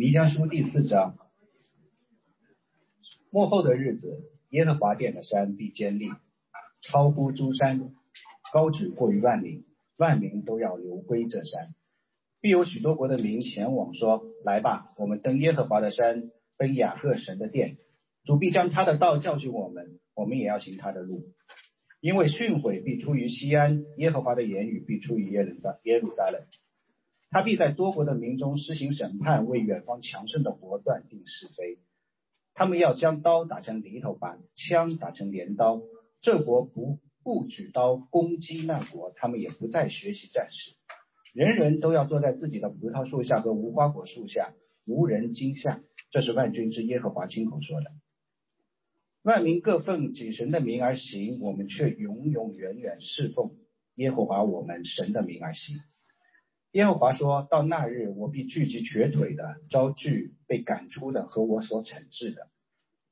弥迦书第四章，末后的日子，耶和华殿的山必坚立，超乎诸山，高举过于万民，万民都要流归这山。必有许多国的民前往说：“来吧，我们登耶和华的山，奔雅各神的殿。主必将他的道教训我们，我们也要行他的路。因为训诲必出于西安，耶和华的言语必出于耶路撒耶路撒冷。他必在多国的民中施行审判，为远方强盛的国断定是非。他们要将刀打成犁头，把枪打成镰刀。这国不不举刀攻击那国，他们也不再学习战士。人人都要坐在自己的葡萄树下和无花果树下，无人惊吓。这是万军之耶和华亲口说的。万民各奉己神的名而行，我们却永永远远侍奉耶和华我们神的名而行。耶和华说到那日，我必聚集瘸腿的，招聚被赶出的和我所惩治的。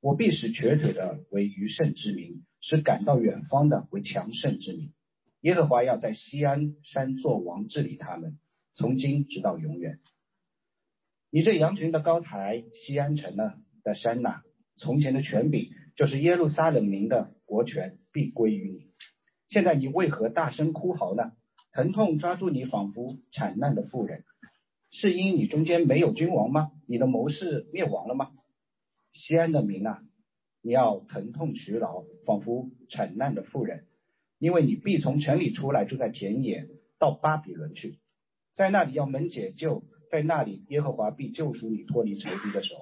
我必使瘸腿的为余圣之名，使赶到远方的为强盛之名。耶和华要在西安山作王，治理他们，从今直到永远。你这羊群的高台，西安城呢的山呐，从前的权柄就是耶路撒冷民的国权，必归于你。现在你为何大声哭嚎呢？疼痛抓住你，仿佛惨难的妇人，是因你中间没有君王吗？你的谋士灭亡了吗？西安的民啊，你要疼痛取劳，仿佛惨难的妇人，因为你必从城里出来，住在田野，到巴比伦去，在那里要门解救，在那里耶和华必救赎你，脱离仇敌的手。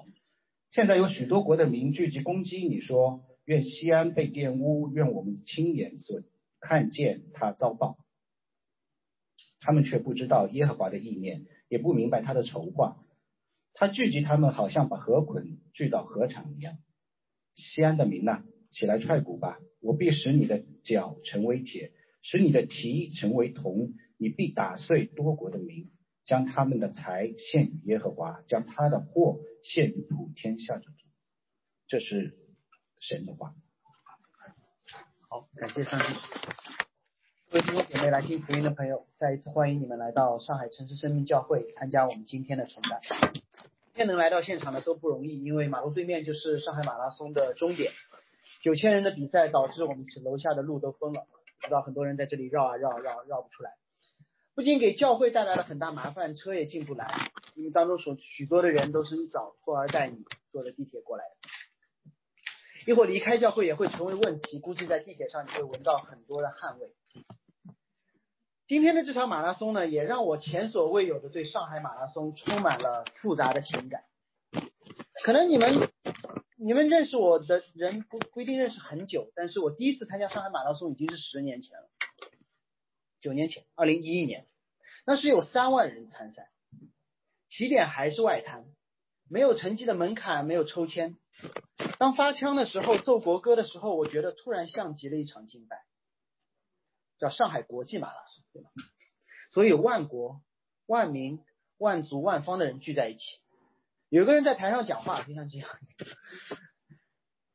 现在有许多国的民聚集攻击你，说愿西安被玷污，愿我们亲眼所看见他遭报。他们却不知道耶和华的意念，也不明白他的筹划。他聚集他们，好像把河捆聚到河场一样。西安的民呐，起来踹鼓吧！我必使你的脚成为铁，使你的蹄成为铜。你必打碎多国的民，将他们的财献与耶和华，将他的货献于普天下的主。这是神的话。好，感谢上帝。各位弟兄姐妹来听福音的朋友，再一次欢迎你们来到上海城市生命教会参加我们今天的崇拜。今天能来到现场的都不容易，因为马路对面就是上海马拉松的终点，九千人的比赛导致我们楼下的路都封了，知道很多人在这里绕啊绕绕绕不出来，不仅给教会带来了很大麻烦，车也进不来，因为当中所许多的人都是一早拖儿带女坐着地铁过来的，一会儿离开教会也会成为问题，估计在地铁上你会闻到很多的汗味。今天的这场马拉松呢，也让我前所未有的对上海马拉松充满了复杂的情感。可能你们你们认识我的人不不一定认识很久，但是我第一次参加上海马拉松已经是十年前了，九年前，二零一一年，那是有三万人参赛，起点还是外滩，没有成绩的门槛，没有抽签。当发枪的时候，奏国歌的时候，我觉得突然像极了一场敬拜。叫上海国际马拉松，对吧？所以有万国、万民、万族、万方的人聚在一起。有个人在台上讲话，就像这样，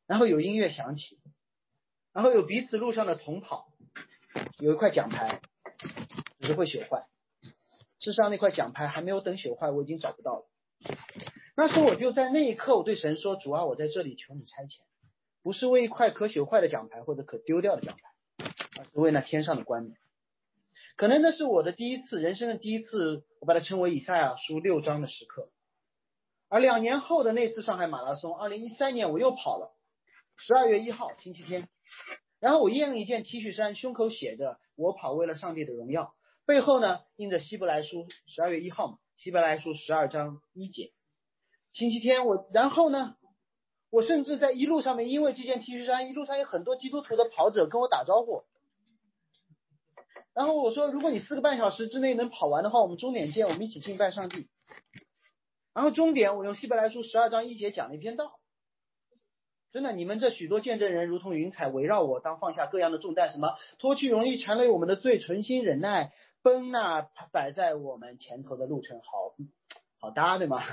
然后有音乐响起，然后有彼此路上的同跑，有一块奖牌，只是会朽坏。事实上，那块奖牌还没有等朽坏，我已经找不到了。那时候我就在那一刻，我对神说：“主啊，我在这里求你差遣，不是为一块可朽坏的奖牌或者可丢掉的奖牌。”为那天上的冠冕，可能那是我的第一次，人生的第一次，我把它称为以赛亚书六章的时刻。而两年后的那次上海马拉松，二零一三年我又跑了，十二月一号星期天，然后我印了一件 T 恤衫，胸口写着“我跑为了上帝的荣耀”，背后呢印着希伯来书十二月一号嘛，希伯来书十二章一节。星期天我，然后呢，我甚至在一路上面，因为这件 T 恤衫，一路上有很多基督徒的跑者跟我打招呼。然后我说，如果你四个半小时之内能跑完的话，我们终点见，我们一起敬拜上帝。然后终点，我用希伯来书十二章一节讲了一篇道。真的，你们这许多见证人如同云彩围绕我，当放下各样的重担，什么脱去容易缠累我们的罪，存心忍耐，奔那摆在我们前头的路程，好好搭对吗？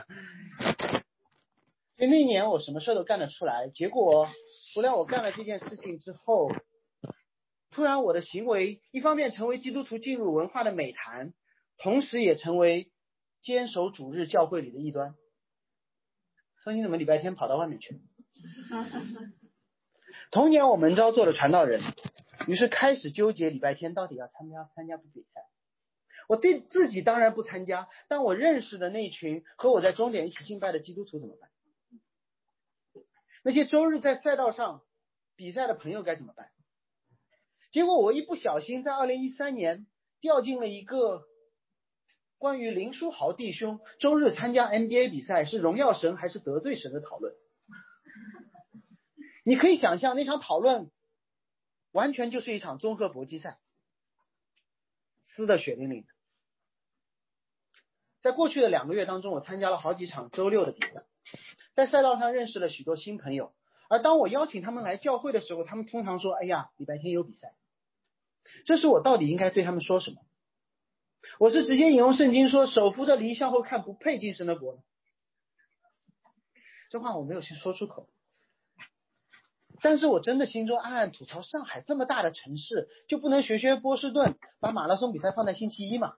所以那年我什么事都干得出来，结果不料我干了这件事情之后。突然，我的行为一方面成为基督徒进入文化的美谈，同时也成为坚守主日教会里的异端。说你怎么礼拜天跑到外面去了？同年我们招做了传道人，于是开始纠结礼拜天到底要参加参加不比赛。我对自己当然不参加，但我认识的那群和我在终点一起敬拜的基督徒怎么办？那些周日在赛道上比赛的朋友该怎么办？结果我一不小心在二零一三年掉进了一个关于林书豪弟兄周日参加 NBA 比赛是荣耀神还是得罪神的讨论。你可以想象那场讨论完全就是一场综合搏击赛，撕的血淋淋的。在过去的两个月当中，我参加了好几场周六的比赛，在赛道上认识了许多新朋友。而当我邀请他们来教会的时候，他们通常说：“哎呀，礼拜天有比赛。”这时我到底应该对他们说什么？我是直接引用圣经说：“手扶着离向后看，不配进神的国。”这话我没有先说出口，但是我真的心中暗暗吐槽：上海这么大的城市，就不能学学波士顿，把马拉松比赛放在星期一吗？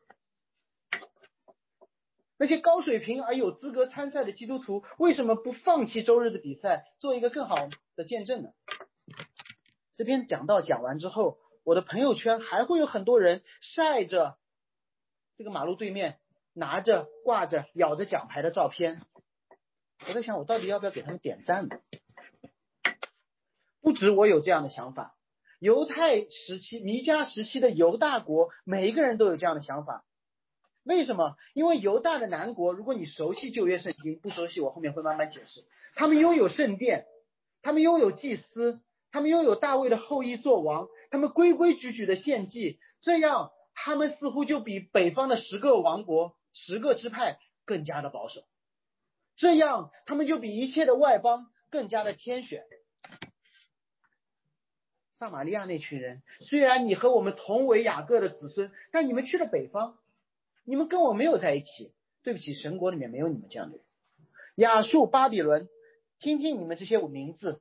那些高水平而有资格参赛的基督徒，为什么不放弃周日的比赛，做一个更好的见证呢？这篇讲道讲完之后，我的朋友圈还会有很多人晒着这个马路对面拿着挂着咬着奖牌的照片。我在想，我到底要不要给他们点赞呢？不止我有这样的想法，犹太时期弥迦时期的犹大国，每一个人都有这样的想法。为什么？因为犹大的南国，如果你熟悉旧约圣经，不熟悉我后面会慢慢解释。他们拥有圣殿，他们拥有祭司，他们拥有大卫的后裔做王，他们规规矩矩的献祭，这样他们似乎就比北方的十个王国、十个支派更加的保守，这样他们就比一切的外邦更加的天选。撒玛利亚那群人，虽然你和我们同为雅各的子孙，但你们去了北方。你们跟我没有在一起，对不起，神国里面没有你们这样的人。亚述、巴比伦，听听你们这些名字，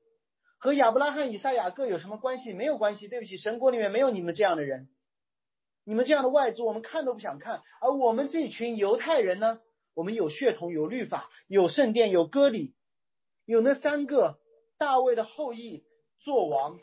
和亚伯拉罕、以撒、雅各有什么关系？没有关系，对不起，神国里面没有你们这样的人。你们这样的外族，我们看都不想看。而我们这群犹太人呢？我们有血统，有律法，有圣殿，有割礼，有那三个大卫的后裔做王。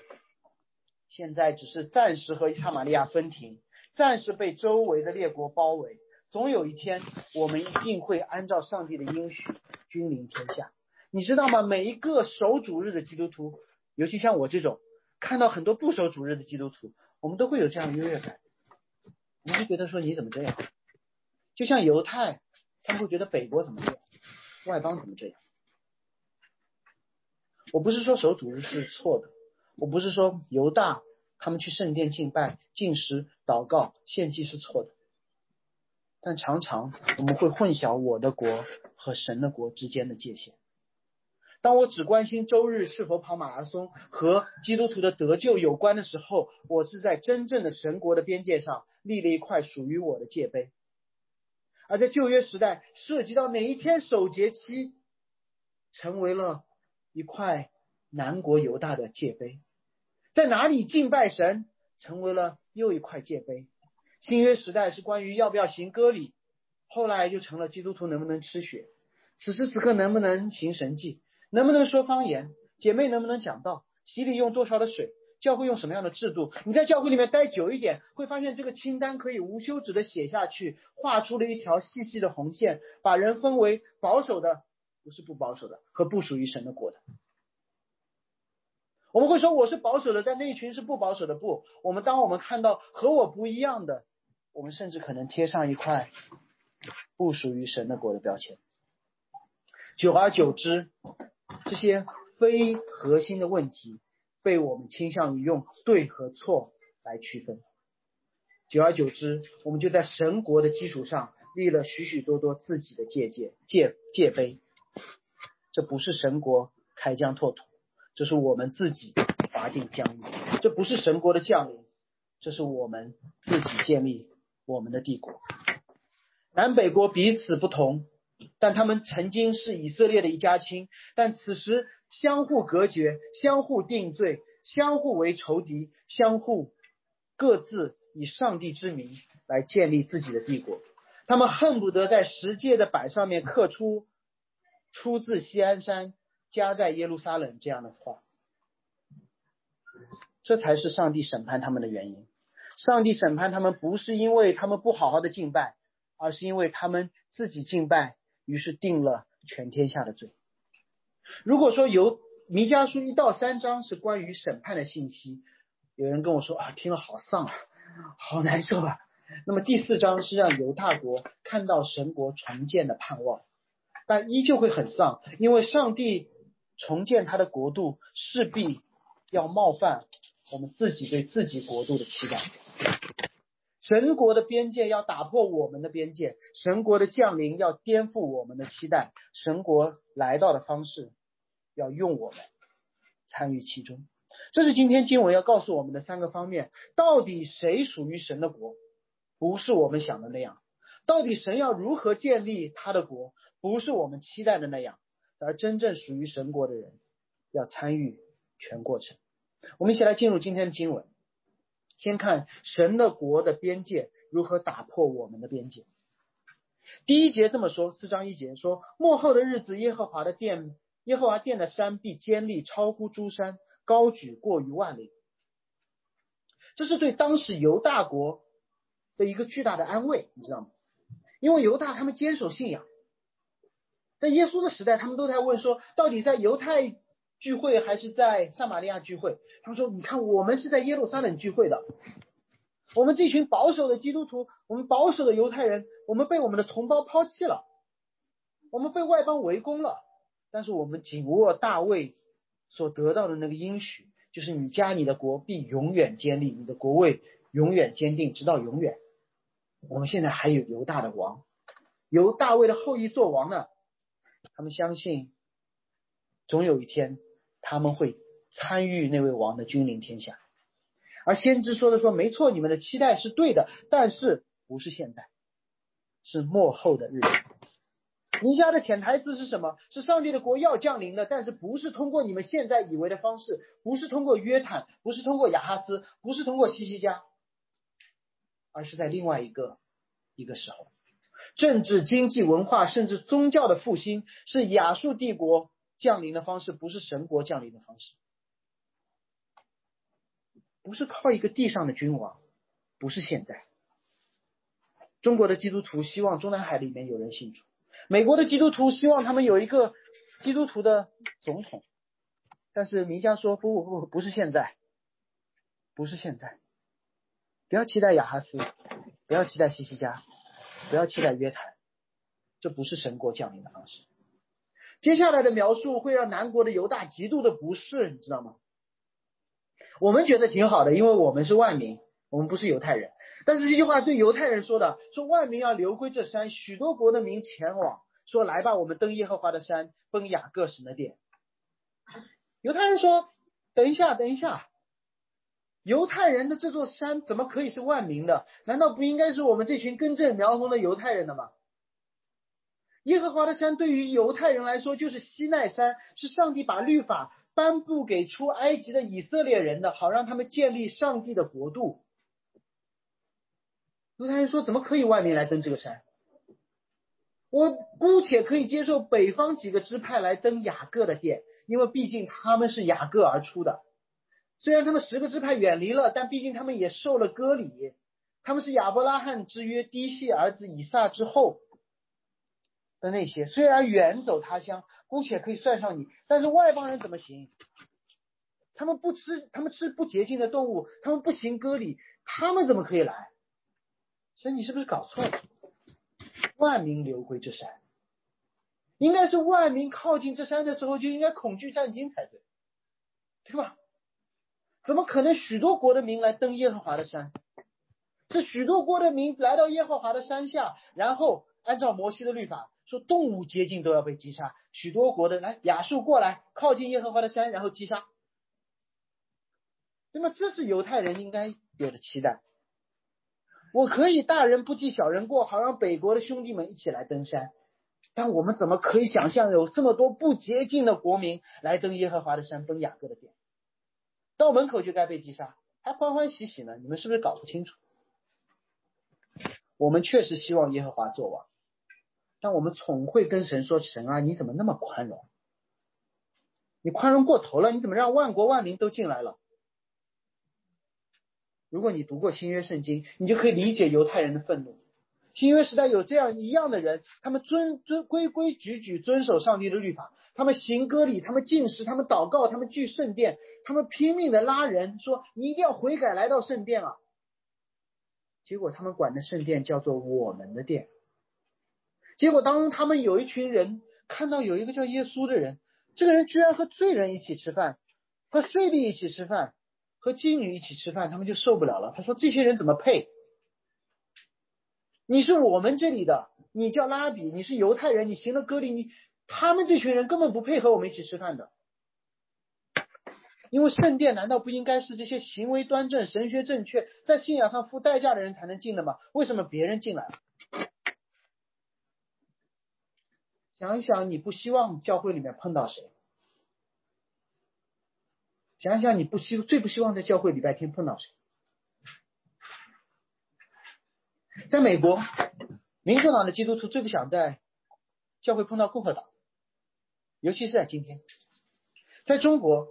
现在只是暂时和撒玛利亚分庭，暂时被周围的列国包围。总有一天，我们一定会按照上帝的应许，君临天下。你知道吗？每一个守主日的基督徒，尤其像我这种，看到很多不守主日的基督徒，我们都会有这样的优越感。我们会觉得说你怎么这样？就像犹太，他们会觉得北国怎么这样，外邦怎么这样？我不是说守主日是错的，我不是说犹大他们去圣殿敬拜、进食、祷告、献祭是错的。但常常我们会混淆我的国和神的国之间的界限。当我只关心周日是否跑马拉松和基督徒的得救有关的时候，我是在真正的神国的边界上立了一块属于我的界碑。而在旧约时代，涉及到哪一天守节期，成为了一块南国犹大的界碑，在哪里敬拜神，成为了又一块界碑。新约时代是关于要不要行割礼，后来就成了基督徒能不能吃血，此时此刻能不能行神迹，能不能说方言，姐妹能不能讲道，洗礼用多少的水，教会用什么样的制度？你在教会里面待久一点，会发现这个清单可以无休止的写下去，画出了一条细细的红线，把人分为保守的，不是不保守的，和不属于神的国的。我们会说我是保守的，但那一群是不保守的。不，我们当我们看到和我不一样的。我们甚至可能贴上一块不属于神的国的标签，久而久之，这些非核心的问题被我们倾向于用对和错来区分。久而久之，我们就在神国的基础上立了许许多多自己的界界界界碑。这不是神国开疆拓土，这是我们自己划定疆域。这不是神国的降临，这是我们自己建立。我们的帝国，南北国彼此不同，但他们曾经是以色列的一家亲，但此时相互隔绝，相互定罪，相互为仇敌，相互各自以上帝之名来建立自己的帝国。他们恨不得在十诫的板上面刻出出自西安山，加在耶路撒冷这样的话，这才是上帝审判他们的原因。上帝审判他们不是因为他们不好好的敬拜，而是因为他们自己敬拜，于是定了全天下的罪。如果说由弥迦书一到三章是关于审判的信息，有人跟我说啊，听了好丧啊，好难受啊。那么第四章是让犹大国看到神国重建的盼望，但依旧会很丧，因为上帝重建他的国度势必要冒犯我们自己对自己国度的期待。神国的边界要打破我们的边界，神国的降临要颠覆我们的期待，神国来到的方式要用我们参与其中。这是今天经文要告诉我们的三个方面：到底谁属于神的国？不是我们想的那样，到底神要如何建立他的国？不是我们期待的那样，而真正属于神国的人要参与全过程。我们一起来进入今天的经文，先看神的国的边界如何打破我们的边界。第一节这么说，四章一节说：末后的日子，耶和华的殿，耶和华殿的山必坚立，超乎诸山，高举过于万里。这是对当时犹大国。的一个巨大的安慰，你知道吗？因为犹大他们坚守信仰，在耶稣的时代，他们都在问说，到底在犹太聚会还是在撒玛利亚聚会？他们说，你看，我们是在耶路撒冷聚会的，我们这群保守的基督徒，我们保守的犹太人，我们被我们的同胞抛弃了，我们被外邦围攻了，但是我们紧握大卫所得到的那个应许，就是你家你的国必永远坚立，你的国位永远坚定，直到永远。我们现在还有犹大的王，由大卫的后裔做王呢。他们相信，总有一天他们会参与那位王的君临天下。而先知说的说，没错，你们的期待是对的，但是不是现在，是幕后的日子。弥迦的潜台词是什么？是上帝的国要降临的，但是不是通过你们现在以为的方式，不是通过约坦，不是通过亚哈斯，不是通过西西家。而是在另外一个一个时候，政治、经济、文化，甚至宗教的复兴，是亚述帝国降临的方式，不是神国降临的方式，不是靠一个地上的君王，不是现在。中国的基督徒希望中南海里面有人信主，美国的基督徒希望他们有一个基督徒的总统，但是弥迦说不不不，不是现在，不是现在。不要期待雅哈斯，不要期待西西家，不要期待约坦，这不是神国降临的方式。接下来的描述会让南国的犹大极度的不适，你知道吗？我们觉得挺好的，因为我们是万民，我们不是犹太人。但是这句话对犹太人说的，说万民要流归这山，许多国的民前往，说来吧，我们登耶和华的山，奔雅各神的殿。犹太人说，等一下，等一下。犹太人的这座山怎么可以是万民的？难道不应该是我们这群根正苗红的犹太人的吗？耶和华的山对于犹太人来说就是西奈山，是上帝把律法颁布给出埃及的以色列人的，好让他们建立上帝的国度。犹太人说：“怎么可以外面来登这个山？我姑且可以接受北方几个支派来登雅各的殿，因为毕竟他们是雅各而出的。”虽然他们十个支派远离了，但毕竟他们也受了割礼。他们是亚伯拉罕之约嫡系儿子以撒之后的那些，虽然远走他乡，姑且可以算上你。但是外邦人怎么行？他们不吃，他们吃不洁净的动物，他们不行割礼，他们怎么可以来？所以你是不是搞错了？万民流归这山，应该是万民靠近这山的时候就应该恐惧战惊才对，对吧？怎么可能许多国的民来登耶和华的山？是许多国的民来到耶和华的山下，然后按照摩西的律法，说动物接近都要被击杀。许多国的来亚述过来靠近耶和华的山，然后击杀。那么这是犹太人应该有的期待。我可以大人不计小人过，好让北国的兄弟们一起来登山。但我们怎么可以想象有这么多不洁净的国民来登耶和华的山，登雅各的殿？到门口就该被击杀，还欢欢喜喜呢？你们是不是搞不清楚？我们确实希望耶和华做王，但我们总会跟神说：“神啊，你怎么那么宽容？你宽容过头了，你怎么让万国万民都进来了？”如果你读过新约圣经，你就可以理解犹太人的愤怒。新约时代有这样一样的人，他们遵遵规规矩矩遵守上帝的律法，他们行割礼，他们进食，他们祷告，他们聚圣殿，他们拼命的拉人说：“你一定要悔改，来到圣殿啊！”结果他们管的圣殿叫做我们的殿。结果当他们有一群人看到有一个叫耶稣的人，这个人居然和罪人一起吃饭，和税吏一起吃饭，和妓女一起吃饭，他们就受不了了。他说：“这些人怎么配？你是我们这里的，你叫拉比，你是犹太人，你行了割礼，你他们这群人根本不配和我们一起吃饭的。因为圣殿难道不应该是这些行为端正、神学正确、在信仰上付代价的人才能进的吗？为什么别人进来了？”想一想，你不希望教会里面碰到谁？想一想，你不希最不希望在教会礼拜天碰到谁？在美国，民主党的基督徒最不想在教会碰到共和党，尤其是在今天。在中国，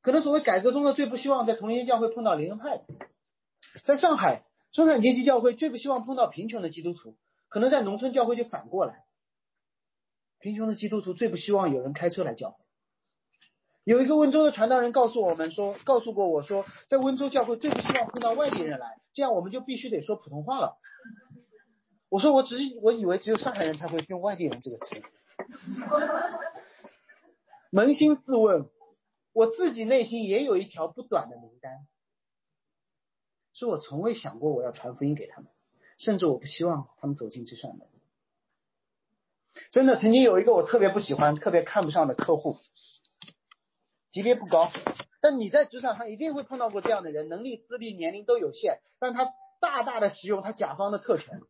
可能所谓改革中的最不希望在同一间教会碰到灵恩派的。在上海，中产阶级教会最不希望碰到贫穷的基督徒，可能在农村教会就反过来。贫穷的基督徒最不希望有人开车来教会。有一个温州的传道人告诉我们说，告诉过我说，在温州教会最不希望碰到外地人来，这样我们就必须得说普通话了。我说我只我以为只有上海人才会用外地人这个词。扪心自问，我自己内心也有一条不短的名单，是我从未想过我要传福音给他们，甚至我不希望他们走进这扇门。真的，曾经有一个我特别不喜欢、特别看不上的客户，级别不高，但你在职场上一定会碰到过这样的人，能力、资历、年龄都有限，但他大大的使用他甲方的特权，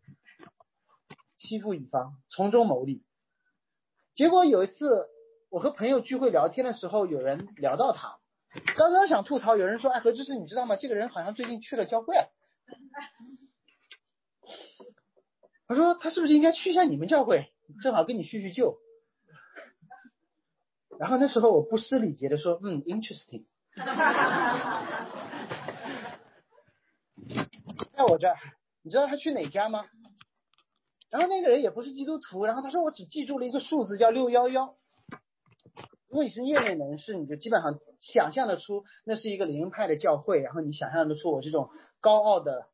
欺负乙方，从中牟利。结果有一次，我和朋友聚会聊天的时候，有人聊到他，刚刚想吐槽，有人说：“哎，何志是你知道吗？这个人好像最近去了教会。” 他说：“他是不是应该去一下你们教会？”正好跟你叙叙旧，然后那时候我不失礼节的说，嗯，interesting。在我这儿，你知道他去哪家吗？然后那个人也不是基督徒，然后他说我只记住了一个数字叫六幺幺。如果你是业内人士，你就基本上想象得出那是一个灵派的教会，然后你想象得出我这种高傲的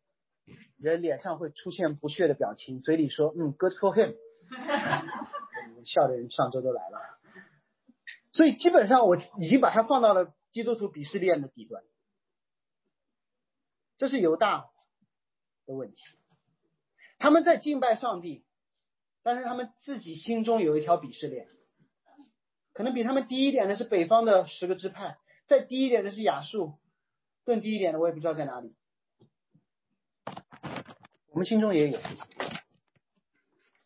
人脸上会出现不屑的表情，嘴里说，嗯，good for him。笑的人上周都来了，所以基本上我已经把它放到了基督徒鄙视链的底端，这是犹大的问题。他们在敬拜上帝，但是他们自己心中有一条鄙视链，可能比他们低一点的是北方的十个支派，再低一点的是亚述，更低一点的我也不知道在哪里。我们心中也有。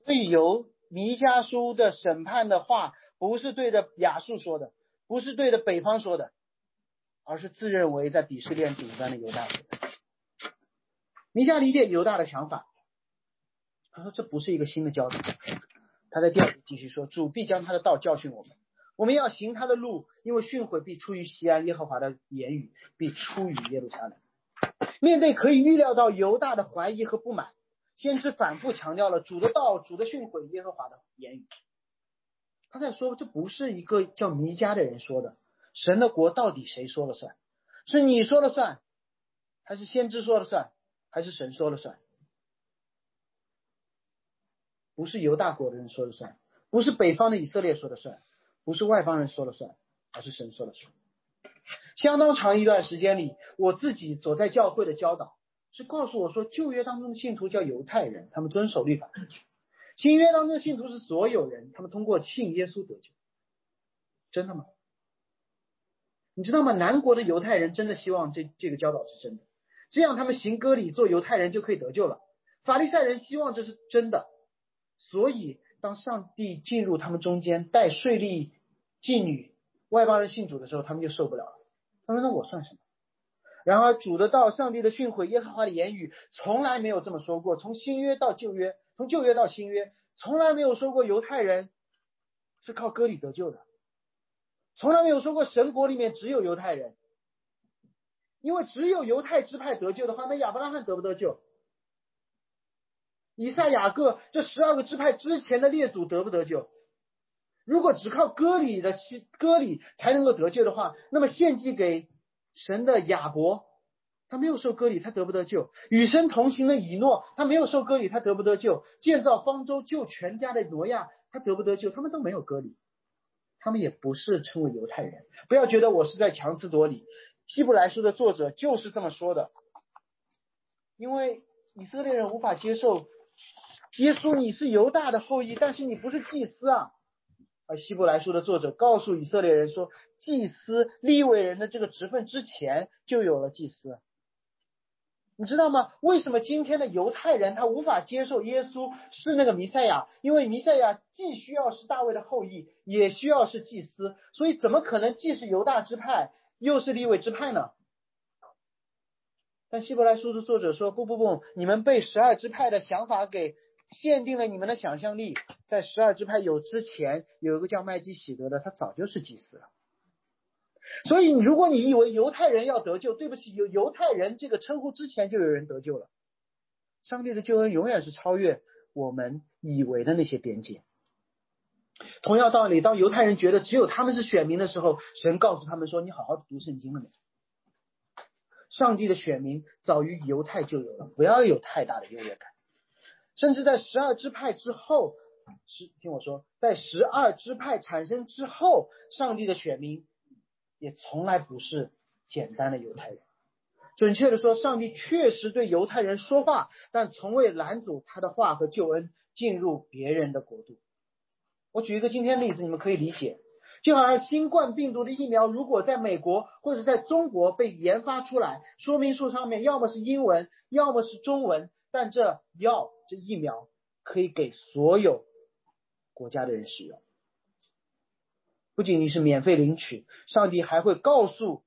所以，由弥迦书的审判的话，不是对着亚述说的，不是对着北方说的，而是自认为在鄙视链顶端的犹大。弥迦理解犹大的想法，他说这不是一个新的教导。他在第二句继续说：“主必将他的道教训我们，我们要行他的路，因为训诲必出于西安，耶和华的言语必出于耶路撒冷。”面对可以预料到犹大的怀疑和不满。先知反复强调了主的道、主的训诲、耶和华的言语。他在说，这不是一个叫弥迦的人说的。神的国到底谁说了算？是你说了算，还是先知说了算，还是神说了算？不是犹大国的人说了算，不是北方的以色列说了算，不是外邦人说了算，而是神说了算。相当长一段时间里，我自己所在教会的教导。是告诉我说，旧约当中的信徒叫犹太人，他们遵守律法；新约当中的信徒是所有人，他们通过信耶稣得救。真的吗？你知道吗？南国的犹太人真的希望这这个教导是真的，这样他们行割礼做犹太人就可以得救了。法利赛人希望这是真的，所以当上帝进入他们中间带税吏、妓女、外邦人信主的时候，他们就受不了了。他说：“那我算什么？”然而主的道、上帝的训诲、耶和华的言语，从来没有这么说过。从新约到旧约，从旧约到新约，从来没有说过犹太人是靠割礼得救的，从来没有说过神国里面只有犹太人，因为只有犹太支派得救的话，那亚伯拉罕得不得救？以赛雅各这十二个支派之前的列祖得不得救？如果只靠割礼的割礼才能够得救的话，那么献祭给神的亚伯，他没有受割礼，他得不得救？与神同行的以诺，他没有受割礼，他得不得救？建造方舟救全家的挪亚，他得不得救？他们都没有割礼，他们也不是称为犹太人。不要觉得我是在强词夺理，希伯来书的作者就是这么说的，因为以色列人无法接受耶稣，你是犹大的后裔，但是你不是祭司啊。而希伯来书的作者告诉以色列人说，祭司立位人的这个职分之前就有了祭司。你知道吗？为什么今天的犹太人他无法接受耶稣是那个弥赛亚？因为弥赛亚既需要是大卫的后裔，也需要是祭司，所以怎么可能既是犹大支派又是立位支派呢？但希伯来书的作者说，不不不，你们被十二支派的想法给。限定了你们的想象力，在十二支派有之前，有一个叫麦基喜德的，他早就是祭司了。所以，如果你以为犹太人要得救，对不起，有犹太人这个称呼之前就有人得救了。上帝的救恩永远是超越我们以为的那些边界。同样道理，当犹太人觉得只有他们是选民的时候，神告诉他们说：“你好好读圣经了没？”上帝的选民早于犹太就有了，不要有太大的优越感。甚至在十二支派之后，是听我说，在十二支派产生之后，上帝的选民也从来不是简单的犹太人。准确的说，上帝确实对犹太人说话，但从未拦阻他的话和救恩进入别人的国度。我举一个今天例子，你们可以理解，就好像新冠病毒的疫苗，如果在美国或者在中国被研发出来，说明书上面要么是英文，要么是中文。但这药这疫苗可以给所有国家的人使用，不仅仅是免费领取，上帝还会告诉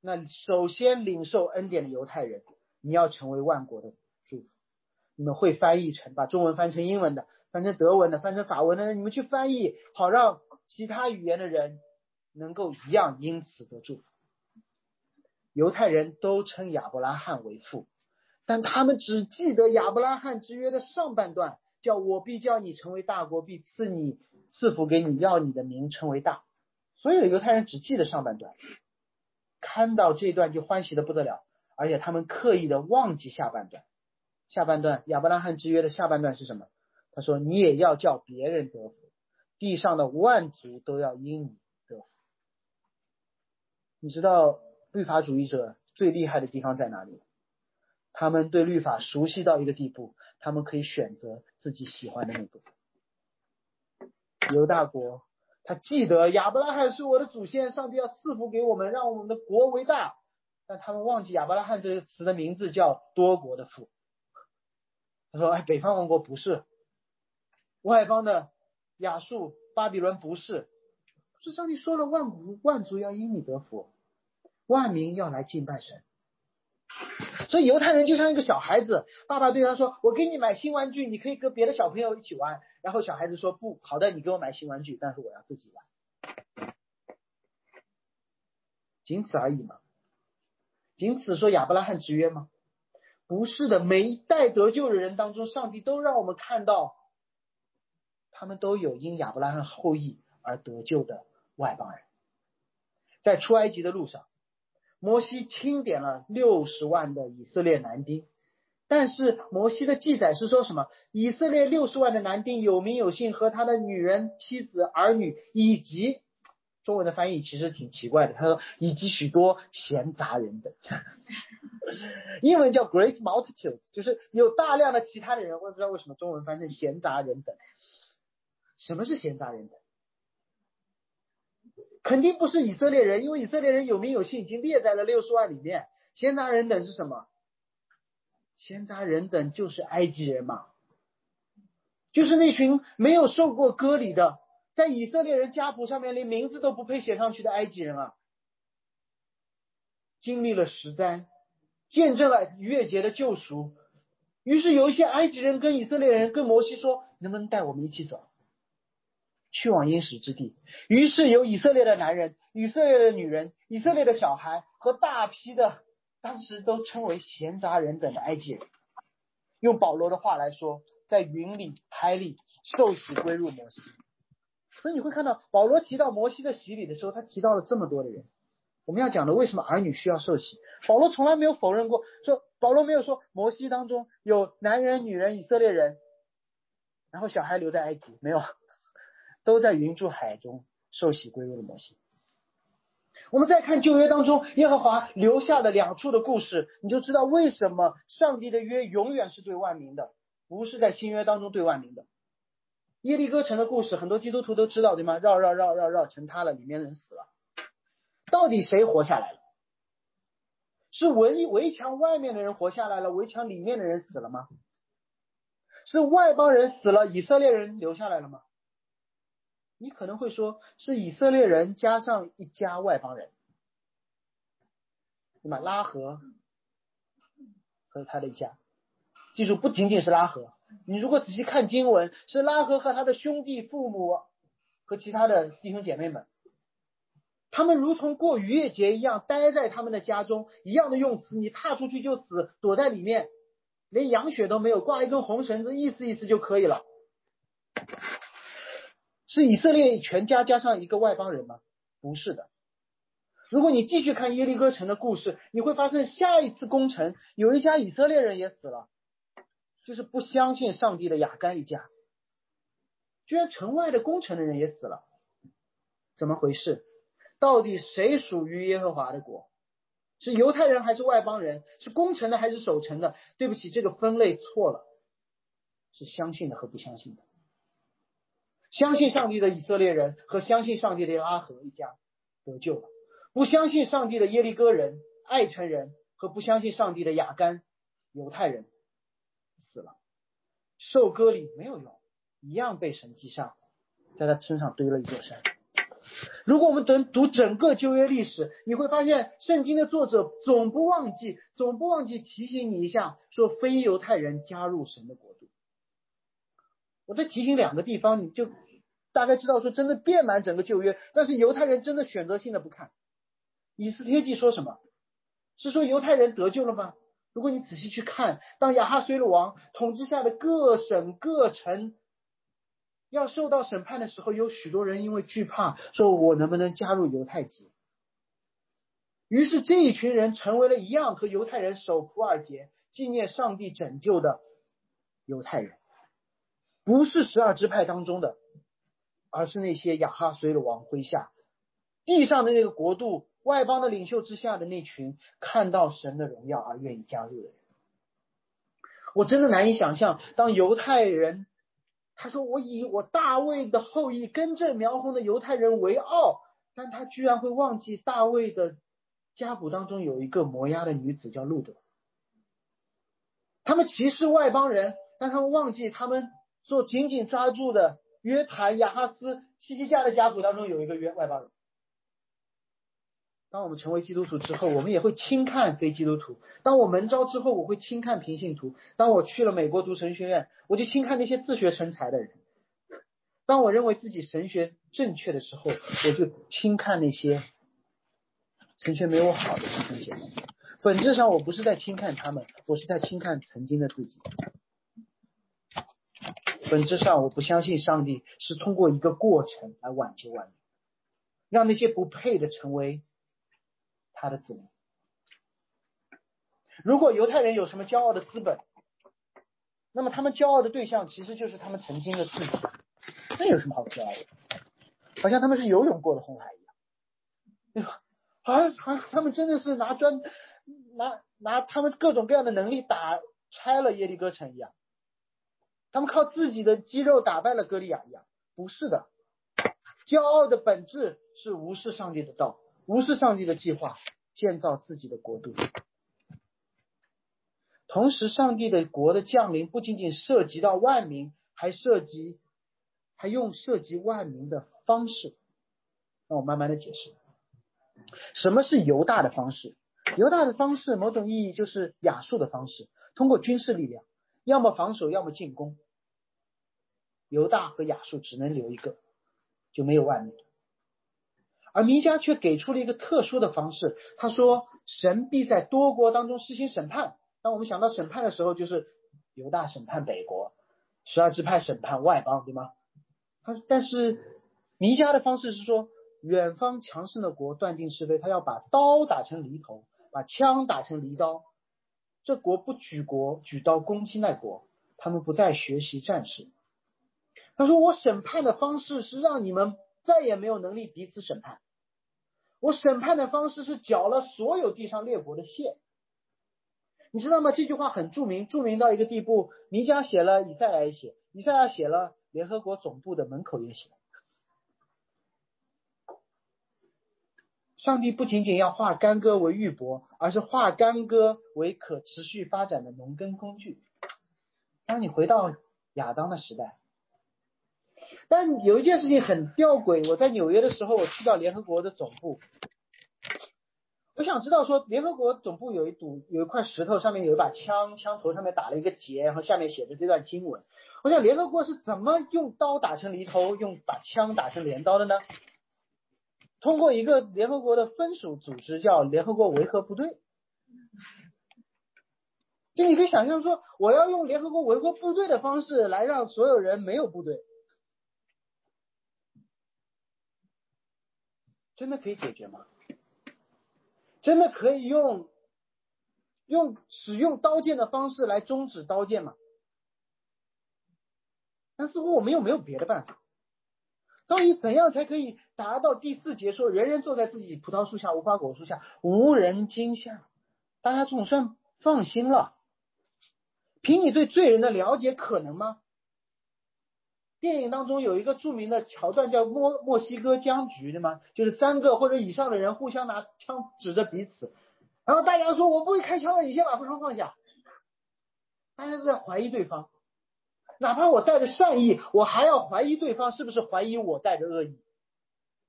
那首先领受恩典的犹太人，你要成为万国的祝福。你们会翻译成把中文翻成英文的，翻成德文的，翻成法文的，你们去翻译，好让其他语言的人能够一样因此得祝福。犹太人都称亚伯拉罕为父。但他们只记得亚伯拉罕之约的上半段，叫我必叫你成为大国，必赐你赐福给你，要你的名称为大。所有的犹太人只记得上半段，看到这段就欢喜的不得了，而且他们刻意的忘记下半段。下半段亚伯拉罕之约的下半段是什么？他说：“你也要叫别人得福，地上的万族都要因你得福。”你知道律法主义者最厉害的地方在哪里？他们对律法熟悉到一个地步，他们可以选择自己喜欢的那部分。犹大国，他记得亚伯拉罕是我的祖先，上帝要赐福给我们，让我们的国为大。但他们忘记亚伯拉罕这个词的名字叫多国的父。他说：“哎，北方王国不是，外邦的亚述、巴比伦不是，是上帝说了，万国万族要因你得福，万民要来敬拜神。”所以犹太人就像一个小孩子，爸爸对他说：“我给你买新玩具，你可以跟别的小朋友一起玩。”然后小孩子说：“不好的，你给我买新玩具，但是我要自己玩。”仅此而已嘛？仅此说亚伯拉罕之约吗？不是的，每一代得救的人当中，上帝都让我们看到，他们都有因亚伯拉罕后裔而得救的外邦人，在出埃及的路上。摩西清点了六十万的以色列男丁，但是摩西的记载是说什么？以色列六十万的男丁有名有姓，和他的女人、妻子、儿女，以及中文的翻译其实挺奇怪的，他说以及许多闲杂人等，英文叫 great multitude”，就是有大量的其他的人。我也不知道为什么中文翻成闲杂人等。什么是闲杂人等？肯定不是以色列人，因为以色列人有名有姓，已经列在了六十万里面。闲杂人等是什么？闲杂人等就是埃及人嘛，就是那群没有受过割礼的，在以色列人家谱上面连名字都不配写上去的埃及人啊。经历了十灾，见证了逾越节的救赎。于是有一些埃及人跟以色列人跟摩西说：“能不能带我们一起走，去往应许之地？”于是有以色列的男人、以色列的女人、以色列的小孩和大批的当时都称为闲杂人等的埃及人，用保罗的话来说，在云里、海里受洗归入摩西。所以你会看到保罗提到摩西的洗礼的时候，他提到了这么多的人。我们要讲的为什么儿女需要受洗？保罗从来没有否认过，说保罗没有说摩西当中有男人、女人、以色列人，然后小孩留在埃及，没有，都在云柱海中受洗归入了摩西。我们再看旧约当中耶和华留下的两处的故事，你就知道为什么上帝的约永远是对万民的，不是在新约当中对万民的。耶利哥城的故事，很多基督徒都知道，对吗？绕绕绕绕绕，成塌了，里面人死了。到底谁活下来了？是围围墙外面的人活下来了，围墙里面的人死了吗？是外邦人死了，以色列人留下来了吗？你可能会说，是以色列人加上一家外邦人，对吗？拉合和他的一家，记住，不仅仅是拉合。你如果仔细看经文，是拉合和他的兄弟、父母和其他的弟兄姐妹们。他们如同过逾越节一样，待在他们的家中，一样的用词。你踏出去就死，躲在里面，连羊血都没有，挂一根红绳子，意思意思就可以了。是以色列全家加上一个外邦人吗？不是的。如果你继续看耶利哥城的故事，你会发现下一次攻城，有一家以色列人也死了，就是不相信上帝的雅干一家。居然城外的攻城的人也死了，怎么回事？到底谁属于耶和华的国？是犹太人还是外邦人？是攻城的还是守城的？对不起，这个分类错了，是相信的和不相信的。相信上帝的以色列人和相信上帝的阿合一家得救了，不相信上帝的耶利哥人、爱城人和不相信上帝的雅干犹太人死了，受割礼没有用，一样被神击杀，在他身上堆了一座山。如果我们等读整个旧约历史，你会发现圣经的作者总不忘记，总不忘记提醒你一下，说非犹太人加入神的国度。我再提醒两个地方，你就大概知道说真的遍满整个旧约，但是犹太人真的选择性的不看。以斯帖记说什么？是说犹太人得救了吗？如果你仔细去看，当亚哈随鲁王统治下的各省各城。要受到审判的时候，有许多人因为惧怕，说我能不能加入犹太籍？于是这一群人成为了一样和犹太人守普尔节，纪念上帝拯救的犹太人，不是十二支派当中的，而是那些亚哈随鲁王麾下地上的那个国度外邦的领袖之下的那群看到神的荣耀而愿意加入的人。我真的难以想象，当犹太人。他说：“我以我大卫的后裔根正苗红的犹太人为傲，但他居然会忘记大卫的家谱当中有一个摩押的女子叫路德。他们歧视外邦人，但他们忘记他们所紧紧抓住的约坦、亚哈斯、西西家的家谱当中有一个约外邦人。”当我们成为基督徒之后，我们也会轻看非基督徒。当我门招之后，我会轻看平信徒。当我去了美国读神学院，我就轻看那些自学成才的人。当我认为自己神学正确的时候，我就轻看那些神学没有我好的弟兄姐妹。本质上，我不是在轻看他们，我是在轻看曾经的自己。本质上，我不相信上帝是通过一个过程来挽救万民，让那些不配的成为。他的子民。如果犹太人有什么骄傲的资本，那么他们骄傲的对象其实就是他们曾经的自己。那有什么好骄傲的？好像他们是游泳过的红海一样，对吧？好像好像他们真的是拿砖拿拿他们各种各样的能力打拆了耶利哥城一样，他们靠自己的肌肉打败了歌利亚一样。不是的，骄傲的本质是无视上帝的道。无视上帝的计划，建造自己的国度。同时，上帝的国的降临不仅仅涉及到万民，还涉及，还用涉及万民的方式。那我慢慢的解释，什么是犹大的方式？犹大的方式，某种意义就是亚述的方式，通过军事力量，要么防守，要么进攻。犹大和亚述只能留一个，就没有外面。而弥迦却给出了一个特殊的方式，他说：“神必在多国当中施行审判。”当我们想到审判的时候，就是犹大审判北国，十二支派审判外邦，对吗？他但是弥迦的方式是说，远方强盛的国断定是非，他要把刀打成犁头，把枪打成犁刀。这国不举国举刀攻击那国，他们不再学习战士。他说：“我审判的方式是让你们再也没有能力彼此审判。我审判的方式是缴了所有地上列国的械。你知道吗？这句话很著名，著名到一个地步。弥迦写了，以赛亚也写，以赛亚写了，联合国总部的门口也写。上帝不仅仅要化干戈为玉帛，而是化干戈为可持续发展的农耕工具。当你回到亚当的时代。”但有一件事情很吊诡，我在纽约的时候，我去到联合国的总部，我想知道说，联合国总部有一堵有一块石头，上面有一把枪，枪头上面打了一个结，然后下面写着这段经文。我想联合国是怎么用刀打成犁头，用把枪打成镰刀的呢？通过一个联合国的分属组织叫联合国维和部队。就你可以想象说，我要用联合国维和部队的方式来让所有人没有部队。真的可以解决吗？真的可以用用使用刀剑的方式来终止刀剑吗？但似乎我们又没有别的办法。到底怎样才可以达到第四节说人人坐在自己葡萄树下、无花果树下，无人惊吓？大家总算放心了。凭你对罪人的了解，可能吗？电影当中有一个著名的桥段叫墨墨西哥僵局，对吗？就是三个或者以上的人互相拿枪指着彼此，然后大家说：“我不会开枪的，你先把步枪放下。”大家都在怀疑对方，哪怕我带着善意，我还要怀疑对方是不是怀疑我带着恶意。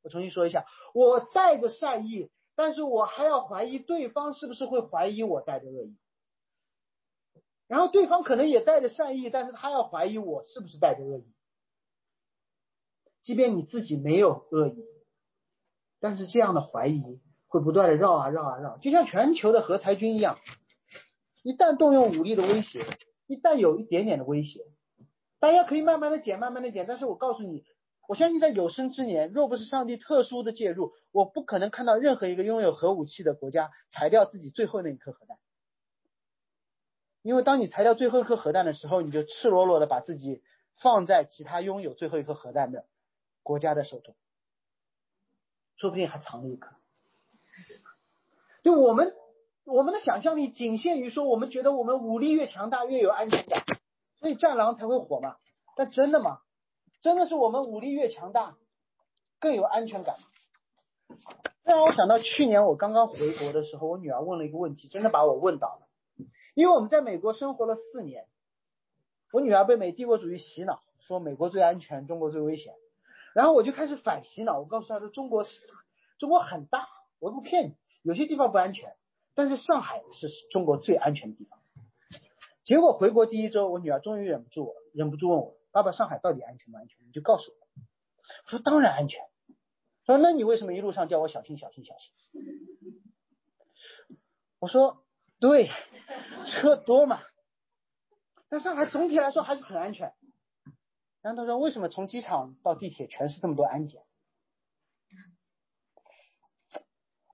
我重新说一下，我带着善意，但是我还要怀疑对方是不是会怀疑我带着恶意。然后对方可能也带着善意，但是他要怀疑我是不是带着恶意。即便你自己没有恶意，但是这样的怀疑会不断的绕啊绕啊绕，就像全球的核裁军一样，一旦动用武力的威胁，一旦有一点点的威胁，大家可以慢慢的减，慢慢的减。但是我告诉你，我相信在有生之年，若不是上帝特殊的介入，我不可能看到任何一个拥有核武器的国家裁掉自己最后那一颗核弹。因为当你裁掉最后一颗核弹的时候，你就赤裸裸的把自己放在其他拥有最后一颗核弹的。国家的手中，说不定还藏了一颗。就我们我们的想象力仅限于说，我们觉得我们武力越强大越有安全感，所以战狼才会火嘛。但真的吗？真的是我们武力越强大更有安全感吗？这让我想到去年我刚刚回国的时候，我女儿问了一个问题，真的把我问倒了。因为我们在美国生活了四年，我女儿被美帝国主义洗脑，说美国最安全，中国最危险。然后我就开始反洗脑，我告诉他说：“中国是中国很大，我不骗你，有些地方不安全，但是上海是中国最安全的地方。”结果回国第一周，我女儿终于忍不住，忍不住问我：“爸爸，上海到底安全不安全？你就告诉我。”我说：“当然安全。”说：“那你为什么一路上叫我小心、小心、小心？”我说：“对，车多嘛，但上海总体来说还是很安全。”然后他说：“为什么从机场到地铁全是这么多安检？”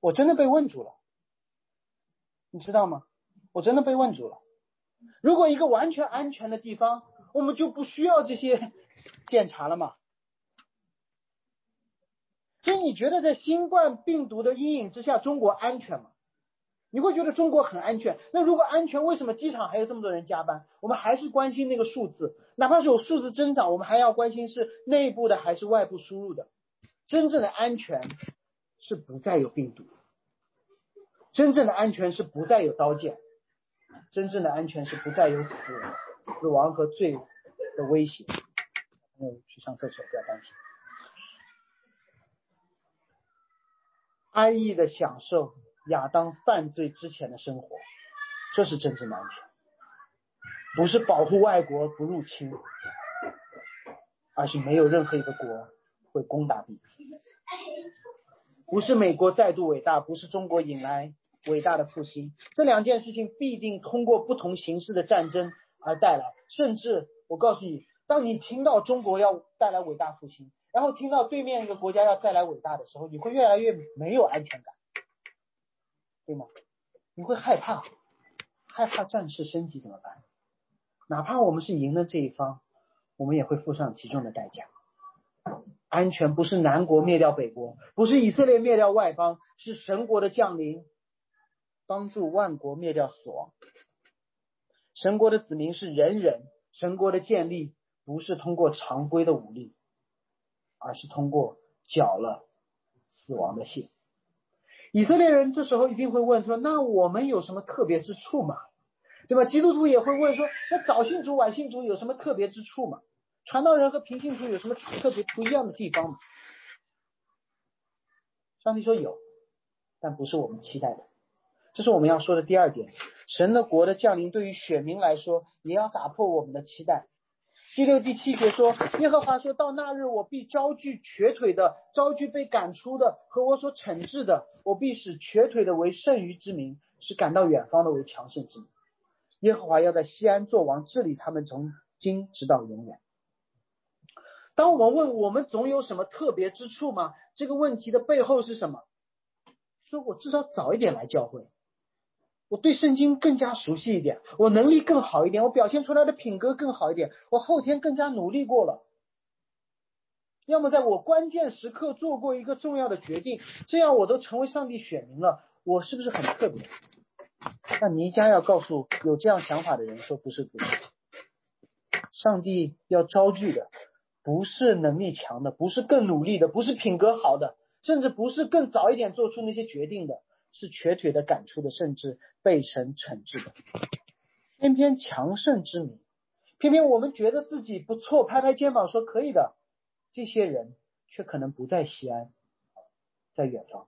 我真的被问住了，你知道吗？我真的被问住了。如果一个完全安全的地方，我们就不需要这些 检查了吗？所以你觉得在新冠病毒的阴影之下，中国安全吗？你会觉得中国很安全？那如果安全，为什么机场还有这么多人加班？我们还是关心那个数字，哪怕是有数字增长，我们还要关心是内部的还是外部输入的。真正的安全是不再有病毒，真正的安全是不再有刀剑，真正的安全是不再有死死亡和罪的威胁。朋友去上厕所不要担心，安逸的享受。亚当犯罪之前的生活，这是政治安全，不是保护外国不入侵，而是没有任何一个国会攻打彼此，不是美国再度伟大，不是中国引来伟大的复兴，这两件事情必定通过不同形式的战争而带来，甚至我告诉你，当你听到中国要带来伟大复兴。然后听到对面一个国家要再来伟大的时候，你会越来越没有安全感，对吗？你会害怕，害怕战事升级怎么办？哪怕我们是赢的这一方，我们也会付上极重的代价。安全不是南国灭掉北国，不是以色列灭掉外邦，是神国的降临，帮助万国灭掉死亡。神国的子民是人人，神国的建立不是通过常规的武力。而是通过缴了死亡的血。以色列人这时候一定会问说：“那我们有什么特别之处吗？对吧？”基督徒也会问说：“那早信主、晚信主有什么特别之处吗？传道人和平信徒有什么特别不一样的地方吗？”上帝说有，但不是我们期待的。这是我们要说的第二点：神的国的降临对于选民来说，也要打破我们的期待。第六、第七节说，耶和华说到那日，我必招聚瘸腿的，招聚被赶出的和我所惩治的，我必使瘸腿的为剩余之民，使赶到远方的为强盛之民。耶和华要在西安做王，治理他们从今直到永远。当我们问我们总有什么特别之处吗？这个问题的背后是什么？说我至少早一点来教会。我对圣经更加熟悉一点，我能力更好一点，我表现出来的品格更好一点，我后天更加努力过了。要么在我关键时刻做过一个重要的决定，这样我都成为上帝选民了，我是不是很特别？那尼加要告诉有这样想法的人说：不是，不是。上帝要招聚的，不是能力强的，不是更努力的，不是品格好的，甚至不是更早一点做出那些决定的。是瘸腿的赶出的，甚至被神惩治的。偏偏强盛之民，偏偏我们觉得自己不错，拍拍肩膀说可以的。这些人却可能不在西安，在远方。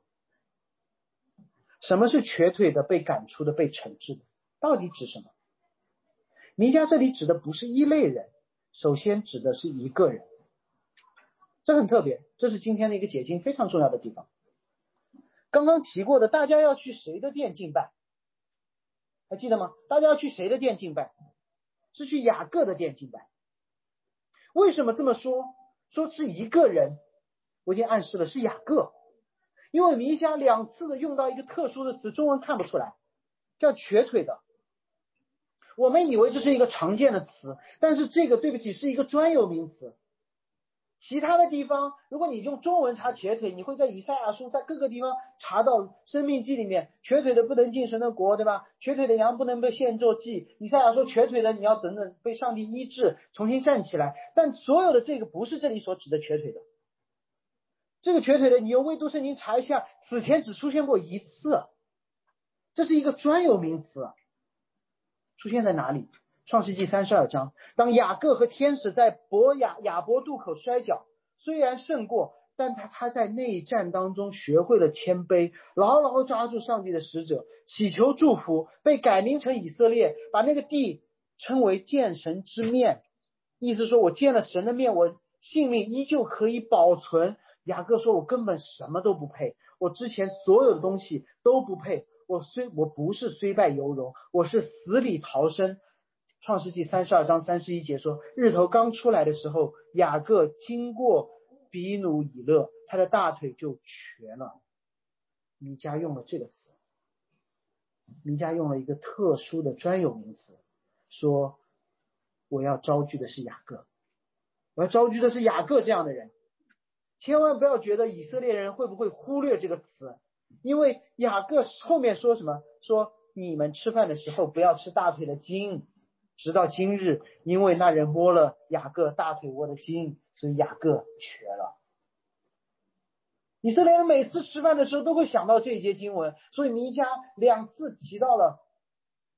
什么是瘸腿的被赶出的、被惩治的？到底指什么？弥迦这里指的不是一类人，首先指的是一个人。这很特别，这是今天的一个解经非常重要的地方。刚刚提过的，大家要去谁的店敬拜？还记得吗？大家要去谁的店敬拜？是去雅各的店敬拜。为什么这么说？说是一个人，我已经暗示了是雅各，因为弥迦两次的用到一个特殊的词，中文看不出来，叫瘸腿的。我们以为这是一个常见的词，但是这个对不起是一个专有名词。其他的地方，如果你用中文查瘸腿，你会在以赛亚书在各个地方查到生命记里面，瘸腿的不能进神的国，对吧？瘸腿的羊不能被献作祭。以赛亚说瘸腿的你要等等被上帝医治，重新站起来。但所有的这个不是这里所指的瘸腿的，这个瘸腿的你用未读圣经查一下，此前只出现过一次，这是一个专有名词，出现在哪里？创世纪三十二章，当雅各和天使在伯雅雅伯渡口摔跤，虽然胜过，但他他在内战当中学会了谦卑，牢牢抓住上帝的使者，祈求祝福，被改名成以色列，把那个地称为见神之面，意思说我见了神的面，我性命依旧可以保存。雅各说，我根本什么都不配，我之前所有的东西都不配，我虽我不是虽败犹荣，我是死里逃生。创世纪三十二章三十一节说，日头刚出来的时候，雅各经过比努以勒，他的大腿就瘸了。米迦用了这个词，米迦用了一个特殊的专有名词，说我要招聚的是雅各，我要招聚的是雅各这样的人。千万不要觉得以色列人会不会忽略这个词，因为雅各后面说什么？说你们吃饭的时候不要吃大腿的筋。直到今日，因为那人摸了雅各大腿窝的筋，所以雅各瘸了。以色列人每次吃饭的时候都会想到这一节经文，所以弥迦两次提到了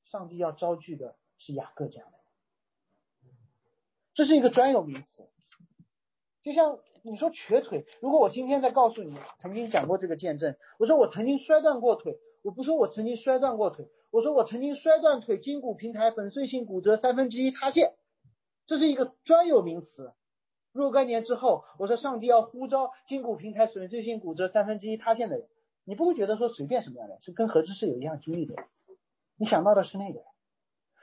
上帝要招聚的是雅各这样的。这是一个专有名词，就像你说瘸腿，如果我今天再告诉你曾经讲过这个见证，我说我曾经摔断过腿，我不说我曾经摔断过腿，我说我曾经摔断腿，筋骨平台粉碎性骨折三分之一塌陷，这是一个专有名词。若干年之后，我说上帝要呼召筋骨平台粉碎性骨折三分之一塌陷的人，你不会觉得说随便什么样的人，是跟何知是有一样经历的人，你想到的是那个人。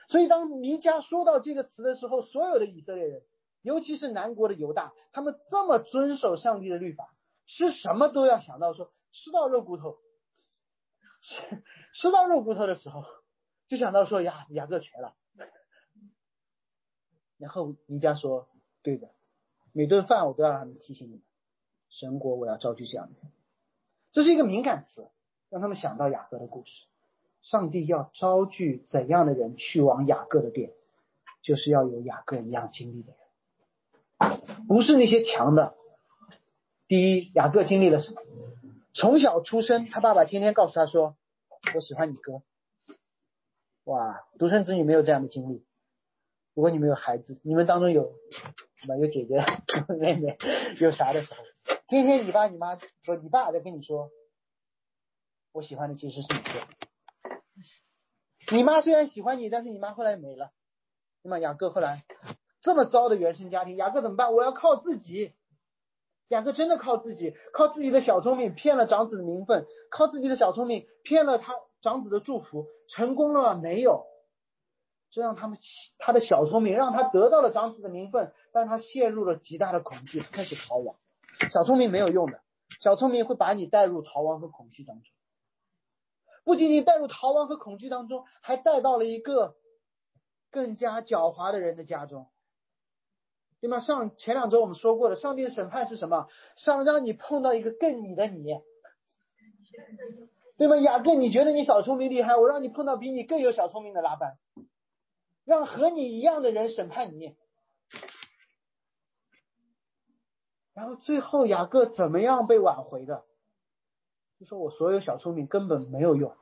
所以当弥迦说到这个词的时候，所有的以色列人，尤其是南国的犹大，他们这么遵守上帝的律法，吃什么都要想到说吃到肉骨头，吃 吃到肉骨头的时候，就想到说呀雅各瘸了。然后弥迦说，对的。每顿饭我都要让他们提醒你们，神国我要招聚这样的人，这是一个敏感词，让他们想到雅各的故事。上帝要招聚怎样的人去往雅各的殿，就是要有雅各一样经历的人，不是那些强的。第一，雅各经历了什么？从小出生，他爸爸天天告诉他说：“我喜欢你哥。”哇，独生子女没有这样的经历。如果你们有孩子，你们当中有。有姐姐、妹妹，有啥的时候，天天你爸你妈说，你爸在跟你说，我喜欢的其实是你哥。你妈虽然喜欢你，但是你妈后来没了。那么雅各后来这么糟的原生家庭，雅各怎么办？我要靠自己。雅各真的靠自己，靠自己的小聪明骗了长子的名分，靠自己的小聪明骗了他长子的祝福，成功了吗？没有。这让他们他的小聪明让他得到了长子的名分，但他陷入了极大的恐惧，开始逃亡。小聪明没有用的，小聪明会把你带入逃亡和恐惧当中。不仅仅带入逃亡和恐惧当中，还带到了一个更加狡猾的人的家中，对吗？上前两周我们说过的，上帝的审判是什么？上让你碰到一个更你的你，对吗？雅各，你觉得你小聪明厉害，我让你碰到比你更有小聪明的拉班。让和你一样的人审判你，然后最后雅各怎么样被挽回的？就说我所有小聪明根本没有用，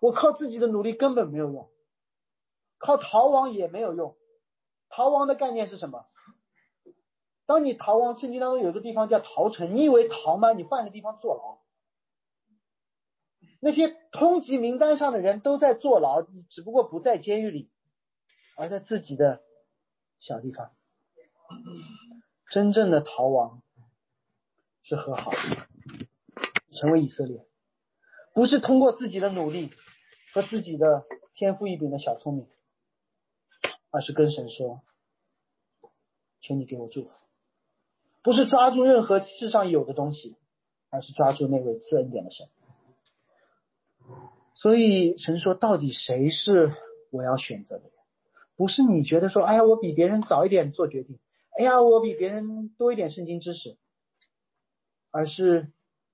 我靠自己的努力根本没有用，靠逃亡也没有用。逃亡的概念是什么？当你逃亡，圣经当中有个地方叫逃城，你以为逃吗？你换个地方坐牢。那些通缉名单上的人都在坐牢，只不过不在监狱里。而在自己的小地方，真正的逃亡是和好，成为以色列，不是通过自己的努力和自己的天赋异禀的小聪明，而是跟神说：“请你给我祝福。”不是抓住任何世上有的东西，而是抓住那位赐恩典的神。所以神说：“到底谁是我要选择的人？”不是你觉得说，哎呀，我比别人早一点做决定，哎呀，我比别人多一点圣经知识，而是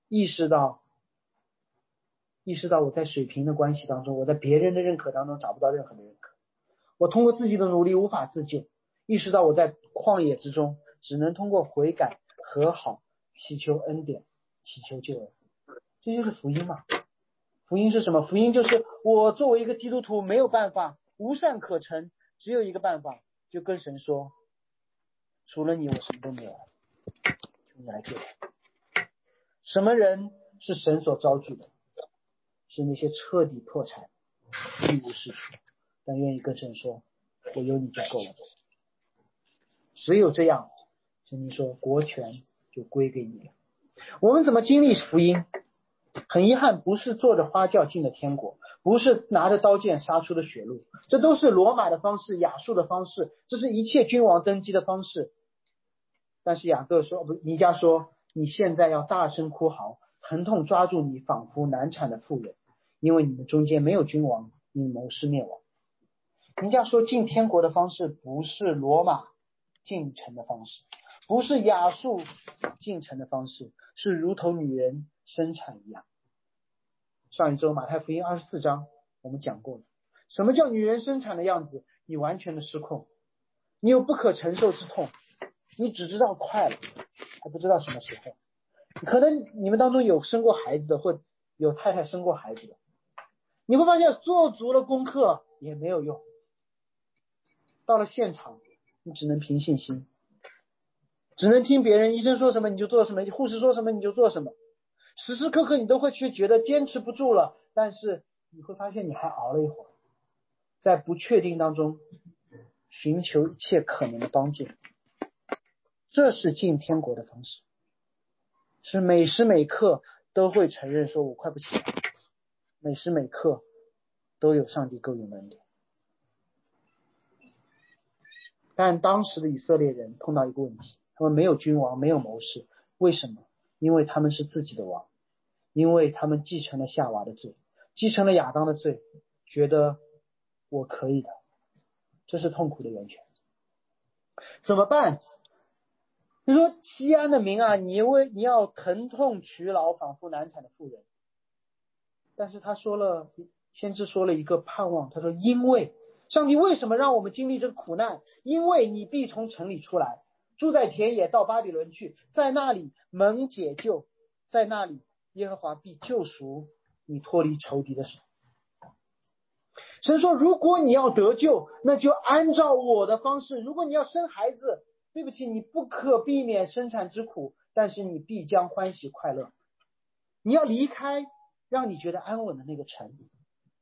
意识到，意识到我在水平的关系当中，我在别人的认可当中找不到任何的认可，我通过自己的努力无法自救，意识到我在旷野之中，只能通过悔改和好，祈求恩典，祈求救恩，这就是福音嘛？福音是什么？福音就是我作为一个基督徒没有办法，无善可陈。只有一个办法，就跟神说：“除了你，我什么都没有，求你来救我。”什么人是神所招聚的？是那些彻底破产、一无是处，但愿意跟神说：“我有你就够了。”只有这样，你说国权就归给你了。我们怎么经历福音？很遗憾，不是坐着花轿进了天国，不是拿着刀剑杀出的血路，这都是罗马的方式，亚述的方式，这是一切君王登基的方式。但是雅各说，不，弥迦说，你现在要大声哭嚎，疼痛抓住你，仿佛难产的妇人，因为你们中间没有君王，你谋士灭亡。人家说进天国的方式不是罗马进城的方式，不是亚述进城的方式，是如同女人。生产一样。上一周马太福音二十四章我们讲过了，什么叫女人生产的样子？你完全的失控，你有不可承受之痛，你只知道快乐，还不知道什么时候。可能你们当中有生过孩子的，或有太太生过孩子的，你会发现做足了功课也没有用。到了现场，你只能凭信心，只能听别人医生说什么你就做什么，护士说什么你就做什么。时时刻刻你都会去觉得坚持不住了，但是你会发现你还熬了一会儿，在不确定当中寻求一切可能的帮助，这是进天国的方式，是每时每刻都会承认说我快不行了，每时每刻都有上帝够用的恩典。但当时的以色列人碰到一个问题，他们没有君王，没有谋士，为什么？因为他们是自己的王，因为他们继承了夏娃的罪，继承了亚当的罪，觉得我可以的，这是痛苦的源泉。怎么办？你说西安的民啊，你为你要疼痛娶老，仿佛难产的妇人。但是他说了，先知说了一个盼望，他说因为。上帝为什么让我们经历这个苦难？因为你必从城里出来，住在田野，到巴比伦去，在那里蒙解救，在那里耶和华必救赎你，脱离仇敌的手。神说：如果你要得救，那就按照我的方式；如果你要生孩子，对不起，你不可避免生产之苦，但是你必将欢喜快乐。你要离开让你觉得安稳的那个城，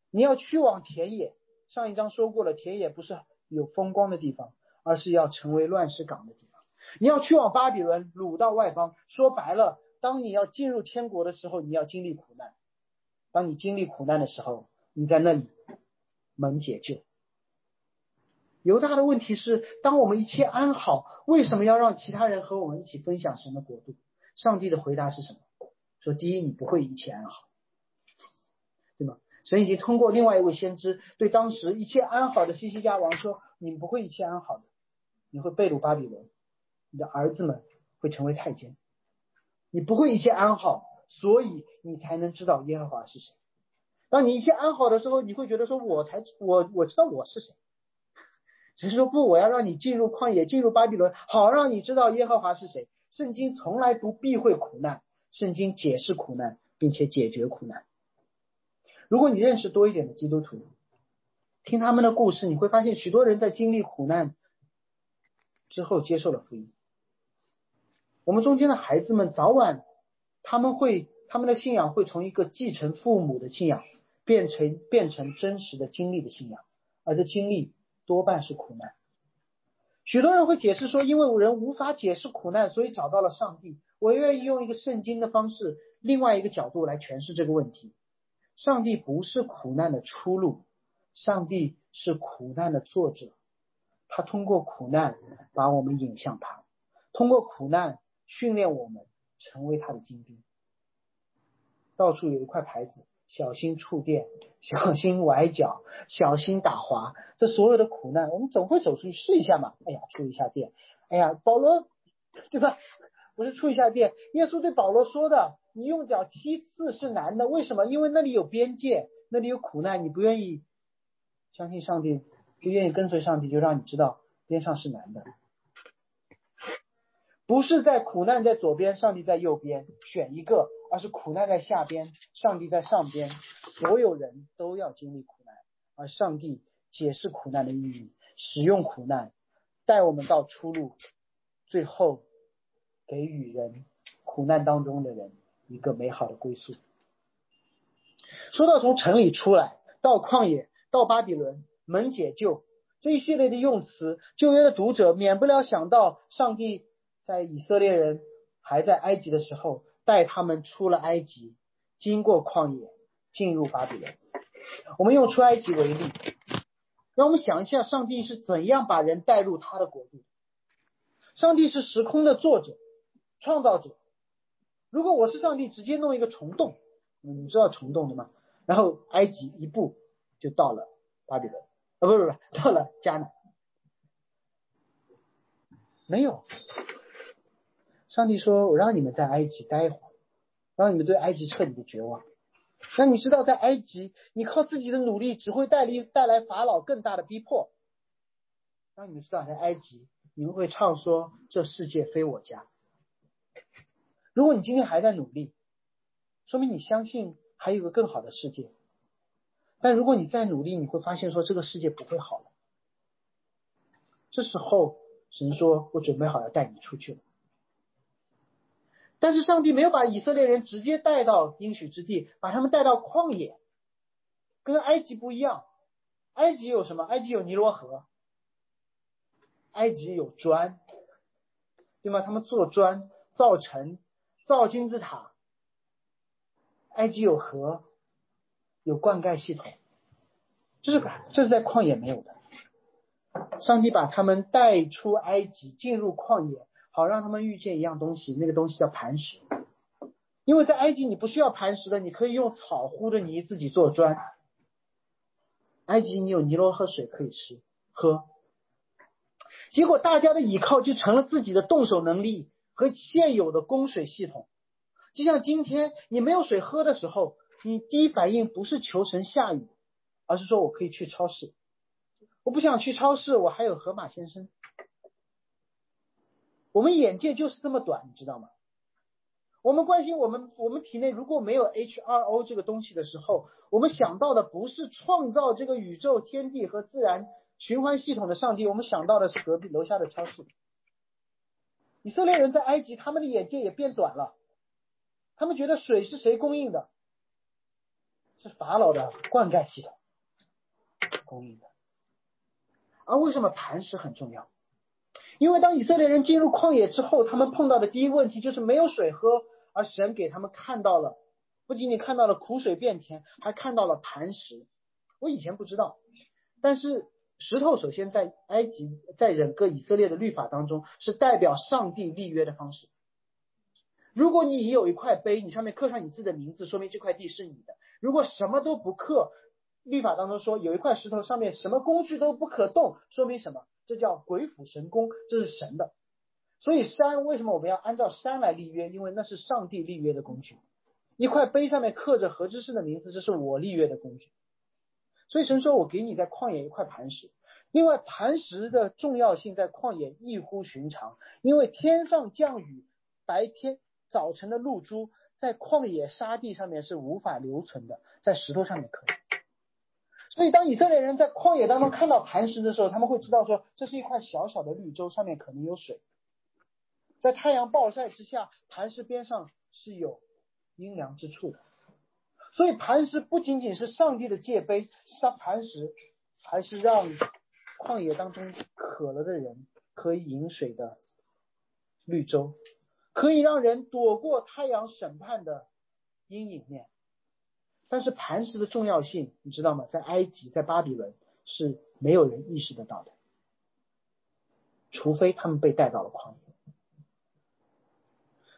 你要去往田野。上一章说过了，田野不是有风光的地方，而是要成为乱世港的地方。你要去往巴比伦，掳到外邦。说白了，当你要进入天国的时候，你要经历苦难。当你经历苦难的时候，你在那里蒙解救。犹大的问题是：当我们一切安好，为什么要让其他人和我们一起分享神的国度？上帝的回答是什么？说：第一，你不会一切安好，对吗？神已经通过另外一位先知对当时一切安好的西西家王说：“你不会一切安好的，你会被掳巴比伦，你的儿子们会成为太监，你不会一切安好，所以你才能知道耶和华是谁。当你一切安好的时候，你会觉得说我才我我知道我是谁。只是说不，我要让你进入旷野，进入巴比伦，好让你知道耶和华是谁。圣经从来不避讳苦难，圣经解释苦难，并且解决苦难。”如果你认识多一点的基督徒，听他们的故事，你会发现许多人在经历苦难之后接受了福音。我们中间的孩子们早晚他们会他们的信仰会从一个继承父母的信仰变成变成真实的经历的信仰，而这经历多半是苦难。许多人会解释说，因为人无法解释苦难，所以找到了上帝。我愿意用一个圣经的方式，另外一个角度来诠释这个问题。上帝不是苦难的出路，上帝是苦难的作者。他通过苦难把我们引向他，通过苦难训练我们成为他的精兵。到处有一块牌子：小心触电，小心崴脚，小心打滑。这所有的苦难，我们总会走出去试一下嘛？哎呀，触一下电，哎呀，保罗，对吧？不是触一下电。耶稣对保罗说的。你用脚踢刺是难的，为什么？因为那里有边界，那里有苦难，你不愿意相信上帝，不愿意跟随上帝，就让你知道边上是难的。不是在苦难在左边，上帝在右边，选一个，而是苦难在下边，上帝在上边，所有人都要经历苦难，而上帝解释苦难的意义，使用苦难带我们到出路，最后给予人苦难当中的人。一个美好的归宿。说到从城里出来，到旷野，到巴比伦，门解救这一系列的用词，旧约的读者免不了想到，上帝在以色列人还在埃及的时候，带他们出了埃及，经过旷野，进入巴比伦。我们用出埃及为例，让我们想一下，上帝是怎样把人带入他的国度。上帝是时空的作者、创造者。如果我是上帝，直接弄一个虫洞，你知道虫洞的吗？然后埃及一步就到了巴比伦，啊，不不不，到了迦南，没有。上帝说：“我让你们在埃及待会儿，让你们对埃及彻底的绝望。让你知道，在埃及，你靠自己的努力只会带来带来法老更大的逼迫。让你们知道，在埃及，你们会唱说：这世界非我家。”如果你今天还在努力，说明你相信还有个更好的世界。但如果你再努力，你会发现说这个世界不会好了。这时候神说：“我准备好要带你出去了。”但是上帝没有把以色列人直接带到应许之地，把他们带到旷野，跟埃及不一样。埃及有什么？埃及有尼罗河，埃及有砖，对吗？他们做砖、造城、造金字塔。埃及有河，有灌溉系统，这是这是在旷野没有的。上帝把他们带出埃及，进入旷野。好让他们遇见一样东西，那个东西叫磐石。因为在埃及你不需要磐石的，你可以用草糊的泥自己做砖。埃及你有尼罗河水可以吃喝，结果大家的倚靠就成了自己的动手能力和现有的供水系统。就像今天你没有水喝的时候，你第一反应不是求神下雨，而是说我可以去超市。我不想去超市，我还有河马先生。我们眼界就是这么短，你知道吗？我们关心我们我们体内如果没有 H2O 这个东西的时候，我们想到的不是创造这个宇宙天地和自然循环系统的上帝，我们想到的是隔壁楼下的超市。以色列人在埃及，他们的眼界也变短了，他们觉得水是谁供应的？是法老的灌溉系统供应的。而为什么磐石很重要？因为当以色列人进入旷野之后，他们碰到的第一个问题就是没有水喝，而神给他们看到了，不仅仅看到了苦水变甜，还看到了磐石。我以前不知道，但是石头首先在埃及，在整个以色列的律法当中是代表上帝立约的方式。如果你有一块碑，你上面刻上你自己的名字，说明这块地是你的；如果什么都不刻，律法当中说有一块石头上面什么工具都不可动，说明什么？这叫鬼斧神工，这是神的。所以山为什么我们要按照山来立约？因为那是上帝立约的工具。一块碑上面刻着何知士的名字，这是我立约的工具。所以神说我给你在旷野一块磐石。另外，磐石的重要性在旷野异乎寻常，因为天上降雨，白天早晨的露珠在旷野沙地上面是无法留存的，在石头上面可以。所以，当以色列人在旷野当中看到磐石的时候，他们会知道说，这是一块小小的绿洲，上面可能有水。在太阳暴晒之下，磐石边上是有阴凉之处的。所以，磐石不仅仅是上帝的界碑，上磐石还是让旷野当中渴了的人可以饮水的绿洲，可以让人躲过太阳审判的阴影面。但是磐石的重要性，你知道吗？在埃及，在巴比伦是没有人意识得到的，除非他们被带到了旷野。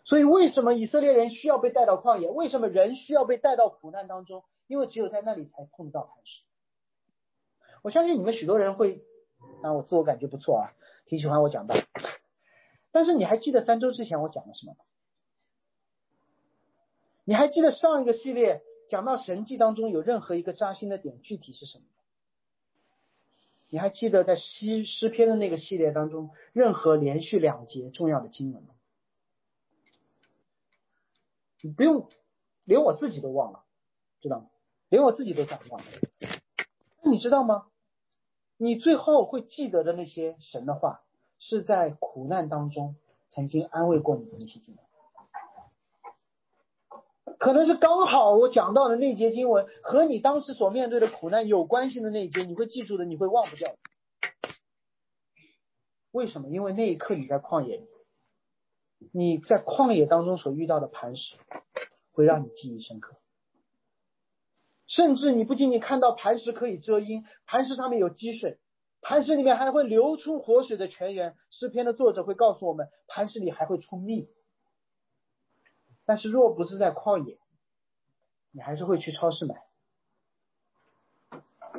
所以，为什么以色列人需要被带到旷野？为什么人需要被带到苦难当中？因为只有在那里才碰到磐石。我相信你们许多人会，啊，我自我感觉不错啊，挺喜欢我讲的。但是你还记得三周之前我讲了什么吗？你还记得上一个系列？讲到神迹当中有任何一个扎心的点，具体是什么？你还记得在诗诗篇的那个系列当中，任何连续两节重要的经文吗？你不用，连我自己都忘了，知道吗？连我自己都讲忘了。那你知道吗？你最后会记得的那些神的话，是在苦难当中曾经安慰过你的那些经文。可能是刚好我讲到的那节经文和你当时所面对的苦难有关系的那一节，你会记住的，你会忘不掉。为什么？因为那一刻你在旷野，你在旷野当中所遇到的磐石，会让你记忆深刻。甚至你不仅仅看到磐石可以遮阴，磐石上面有积水，磐石里面还会流出活水的泉源。诗篇的作者会告诉我们，磐石里还会出蜜。但是若不是在旷野，你还是会去超市买，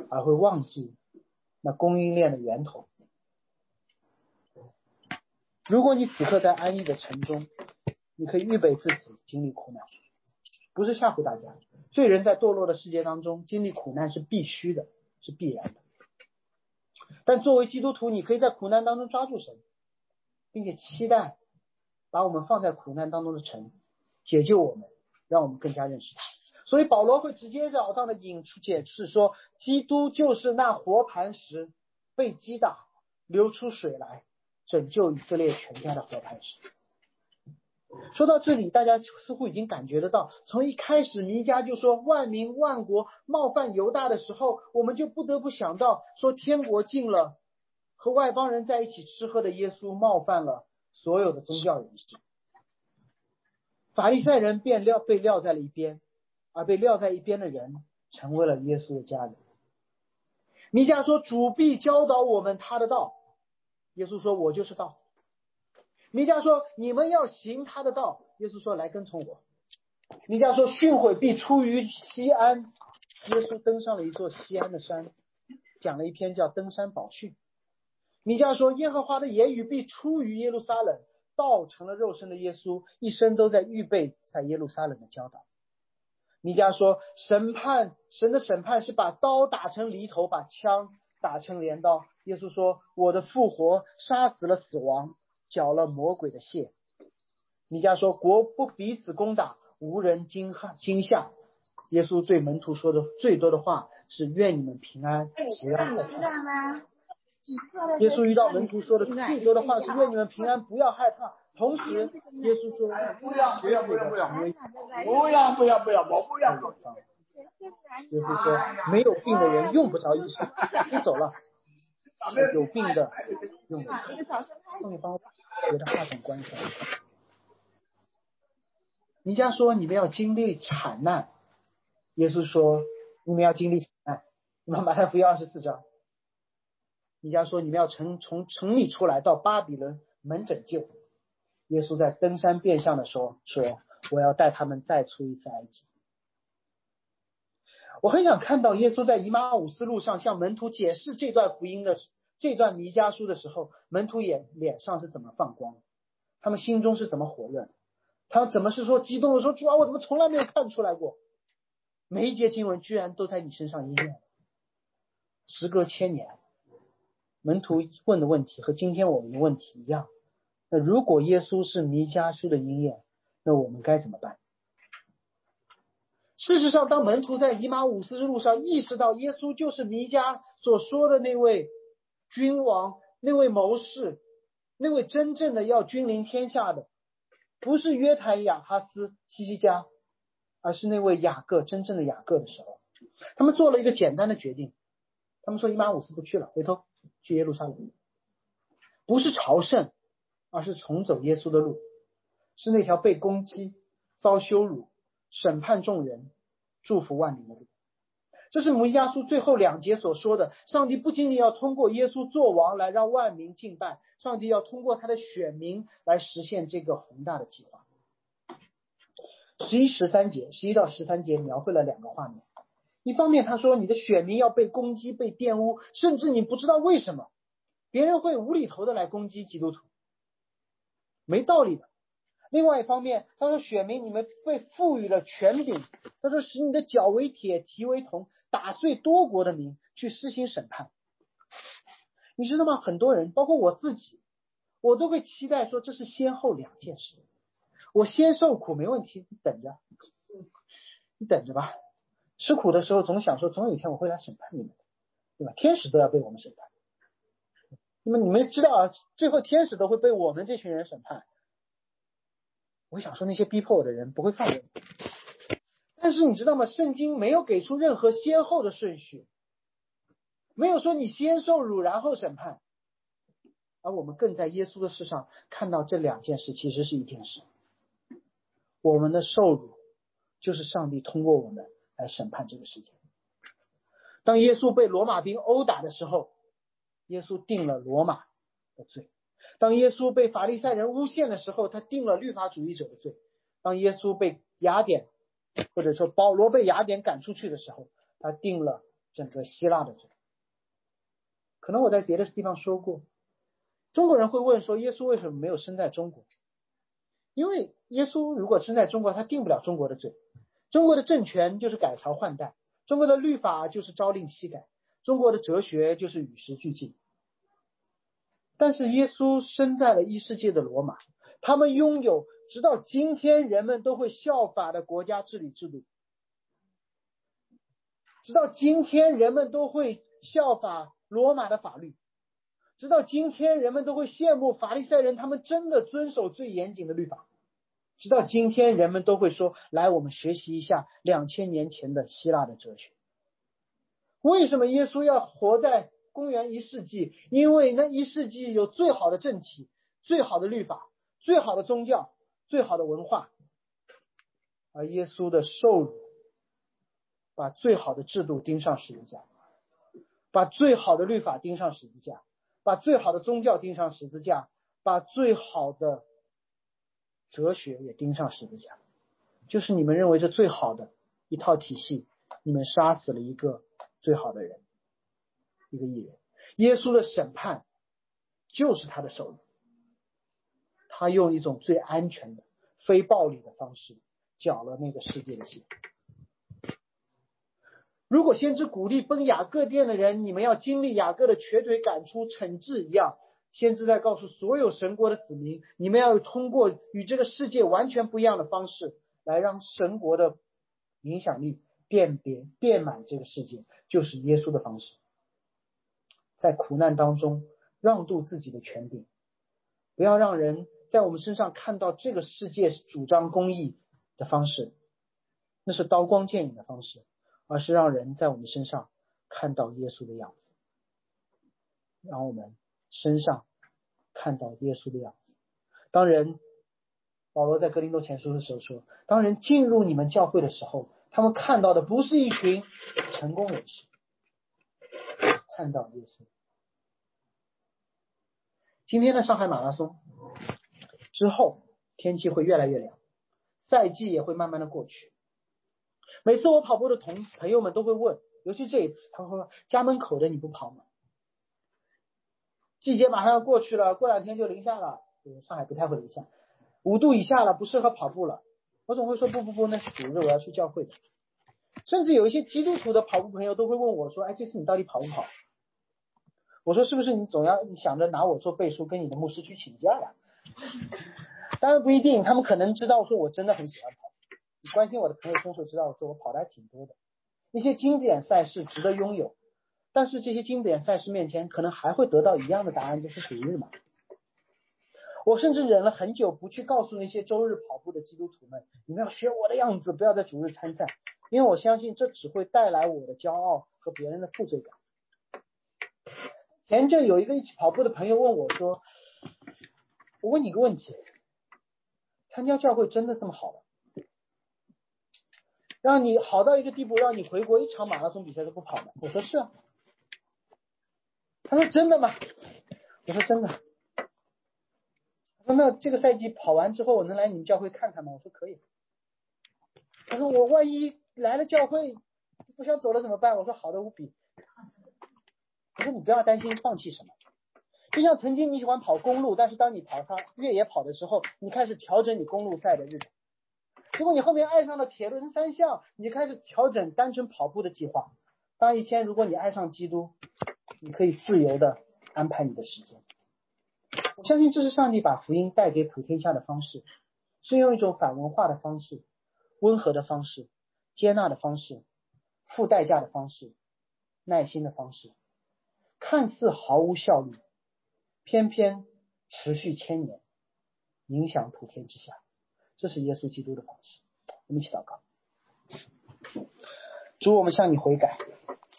而会忘记那供应链的源头。如果你此刻在安逸的城中，你可以预备自己经历苦难，不是吓唬大家。罪人在堕落的世界当中经历苦难是必须的，是必然的。但作为基督徒，你可以在苦难当中抓住神，并且期待把我们放在苦难当中的城。解救我们，让我们更加认识他。所以保罗会直截了当的引出解释说，基督就是那活磐石，被击打流出水来，拯救以色列全家的活磐石。说到这里，大家似乎已经感觉得到，从一开始弥迦就说万民万国冒犯犹大的时候，我们就不得不想到说天国近了，和外邦人在一起吃喝的耶稣冒犯了所有的宗教人士，法利赛人便撂被撂在了一边，而被撂在一边的人成为了耶稣的家人。米迦说主必教导我们他的道，耶稣说我就是道。米迦说：“你们要行他的道。”耶稣说：“来跟从我。”米迦说：“训诲必出于西安。”耶稣登上了一座西安的山，讲了一篇叫《登山宝训》。米迦说：“耶和华的言语必出于耶路撒冷。”道成了肉身的耶稣，一生都在预备在耶路撒冷的教导。弥迦说：“审判神的审判是把刀打成犁头，把枪打成镰刀。”耶稣说：“我的复活杀死了死亡。”缴了魔鬼的械。弥迦说：“国不彼此攻打，无人惊吓惊吓。”耶稣对门徒说的最多的话是：“愿你们平安，不要害怕。”耶稣遇到门徒说的最多的话是：“愿你们平安，不要害怕。”同时，耶稣说：“不要不要不要不要，不要不要不要，我不要。”耶稣说：“没有病的人用不着医生，你走了。有病的用。”送你包。别的话筒关上。弥迦说：“你们要经历惨难。”耶稣说：“你们要经历惨难。”你们马太福音二十四章。弥迦说：“你们要从从城里出来，到巴比伦门拯救。”耶稣在登山变相的说：“说我要带他们再出一次埃及。”我很想看到耶稣在以马五斯路上向门徒解释这段福音的。这段弥迦书的时候，门徒眼脸上是怎么放光？他们心中是怎么火热？他怎么是说激动的说主啊，我怎么从来没有看出来过？每一节经文居然都在你身上应验。时隔千年，门徒问的问题和今天我们的问题一样。那如果耶稣是弥迦书的应验，那我们该怎么办？事实上，当门徒在以马五斯之路上意识到耶稣就是弥迦所说的那位。君王那位谋士，那位真正的要君临天下的，不是约坦雅哈斯西西加，而是那位雅各真正的雅各的时候，他们做了一个简单的决定，他们说以马五斯不去了，回头去耶路撒冷，不是朝圣，而是重走耶稣的路，是那条被攻击、遭羞辱、审判众人、祝福万民的路。这是弥迦书最后两节所说的，上帝不仅仅要通过耶稣做王来让万民敬拜，上帝要通过他的选民来实现这个宏大的计划。十一十三节，十一到十三节描绘了两个画面，一方面他说你的选民要被攻击、被玷污，甚至你不知道为什么，别人会无厘头的来攻击基督徒，没道理的。另外一方面，他说：“选民，你们被赋予了权柄。他说，使你的脚为铁，蹄为铜，打碎多国的民，去施行审判。你知道吗？很多人，包括我自己，我都会期待说，这是先后两件事。我先受苦没问题，你等着，你等着吧。吃苦的时候，总想说，总有一天我会来审判你们，对吧？天使都要被我们审判。那么你们知道啊，最后天使都会被我们这群人审判。”我想说，那些逼迫我的人不会放过你。但是你知道吗？圣经没有给出任何先后的顺序，没有说你先受辱然后审判。而我们更在耶稣的事上看到这两件事其实是一件事。我们的受辱就是上帝通过我们来审判这个世界。当耶稣被罗马兵殴打的时候，耶稣定了罗马的罪。当耶稣被法利赛人诬陷的时候，他定了律法主义者的罪；当耶稣被雅典，或者说保罗被雅典赶出去的时候，他定了整个希腊的罪。可能我在别的地方说过，中国人会问说，耶稣为什么没有生在中国？因为耶稣如果生在中国，他定不了中国的罪。中国的政权就是改朝换代，中国的律法就是朝令夕改，中国的哲学就是与时俱进。但是耶稣生在了异世界的罗马，他们拥有直到今天人们都会效法的国家治理制度，直到今天人们都会效法罗马的法律，直到今天人们都会羡慕法利赛人，他们真的遵守最严谨的律法。直到今天，人们都会说：“来，我们学习一下两千年前的希腊的哲学。为什么耶稣要活在公元一世纪？因为那一世纪有最好的政体、最好的律法、最好的宗教、最好的文化，而耶稣的受辱，把最好的制度钉上十字架，把最好的律法钉上十字架，把最好的宗教钉上十字架，把最好的。”哲学也钉上十字架，就是你们认为这最好的一套体系，你们杀死了一个最好的人，一个艺人。耶稣的审判就是他的手，他用一种最安全的、非暴力的方式缴了那个世界的血。如果先知鼓励奔雅各殿的人，你们要经历雅各的瘸腿赶出惩治一样。先知在告诉所有神国的子民：你们要通过与这个世界完全不一样的方式，来让神国的影响力辨别遍满这个世界，就是耶稣的方式。在苦难当中让渡自己的权柄，不要让人在我们身上看到这个世界主张公义的方式，那是刀光剑影的方式，而是让人在我们身上看到耶稣的样子，让我们。身上看到耶稣的样子。当人保罗在格林多前书的时候说：“当人进入你们教会的时候，他们看到的不是一群成功人士，看到耶稣。”今天的上海马拉松之后，天气会越来越凉，赛季也会慢慢的过去。每次我跑步的同朋友们都会问，尤其这一次，他们说：“家门口的你不跑吗？”季节马上要过去了，过两天就零下了。上海不太会零下，五度以下了，不适合跑步了。我总会说不不不，那是主日，我要去教会的。甚至有一些基督徒的跑步朋友都会问我说：“哎，这次你到底跑不跑？”我说：“是不是你总要想着拿我做背书，跟你的牧师去请假呀？”当然不一定，他们可能知道说我真的很喜欢跑。你关心我的朋友都会知道，说我跑的还挺多的。一些经典赛事值得拥有。但是这些经典赛事面前，可能还会得到一样的答案，就是主日嘛。我甚至忍了很久，不去告诉那些周日跑步的基督徒们，你们要学我的样子，不要在主日参赛，因为我相信这只会带来我的骄傲和别人的负罪感。前阵有一个一起跑步的朋友问我说：“我问你个问题，参加教会真的这么好吗？让你好到一个地步，让你回国一场马拉松比赛都不跑吗？”我说是啊。他说：“真的吗？”我说：“真的。”他说：“那这个赛季跑完之后，我能来你们教会看看吗？”我说：“可以。”他说：“我万一来了教会不想走了怎么办？”我说：“好的无比。”我说：“你不要担心，放弃什么？就像曾经你喜欢跑公路，但是当你跑上越野跑的时候，你开始调整你公路赛的日程。如果你后面爱上了铁人三项，你开始调整单纯跑步的计划。当一天如果你爱上基督，你可以自由的安排你的时间。我相信这是上帝把福音带给普天下的方式，是用一种反文化的方式、温和的方式、接纳的方式、付代价的方式、耐心的方式，看似毫无效率，偏偏持续千年，影响普天之下。这是耶稣基督的方式。我们一起祷告，主，我们向你悔改。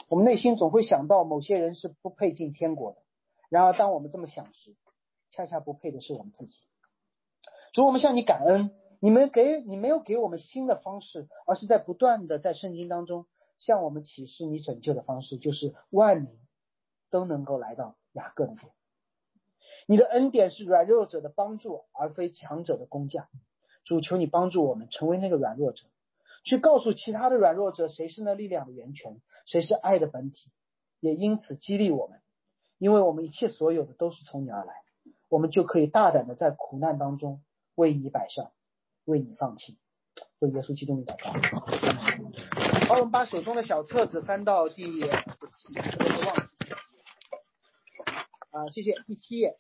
我们内心总会想到某些人是不配进天国的，然而当我们这么想时，恰恰不配的是我们自己。主，我们向你感恩，你们给你没有给我们新的方式，而是在不断的在圣经当中向我们启示你拯救的方式，就是万民都能够来到雅各的殿。你的恩典是软弱者的帮助，而非强者的工匠。主，求你帮助我们成为那个软弱者。去告诉其他的软弱者，谁是那力量的源泉，谁是爱的本体，也因此激励我们，因为我们一切所有的都是从你而来，我们就可以大胆的在苦难当中为你摆上，为你放弃，为耶稣基督的祷告。好，我们把手中的小册子翻到第，我都忘记，啊，谢谢第七页。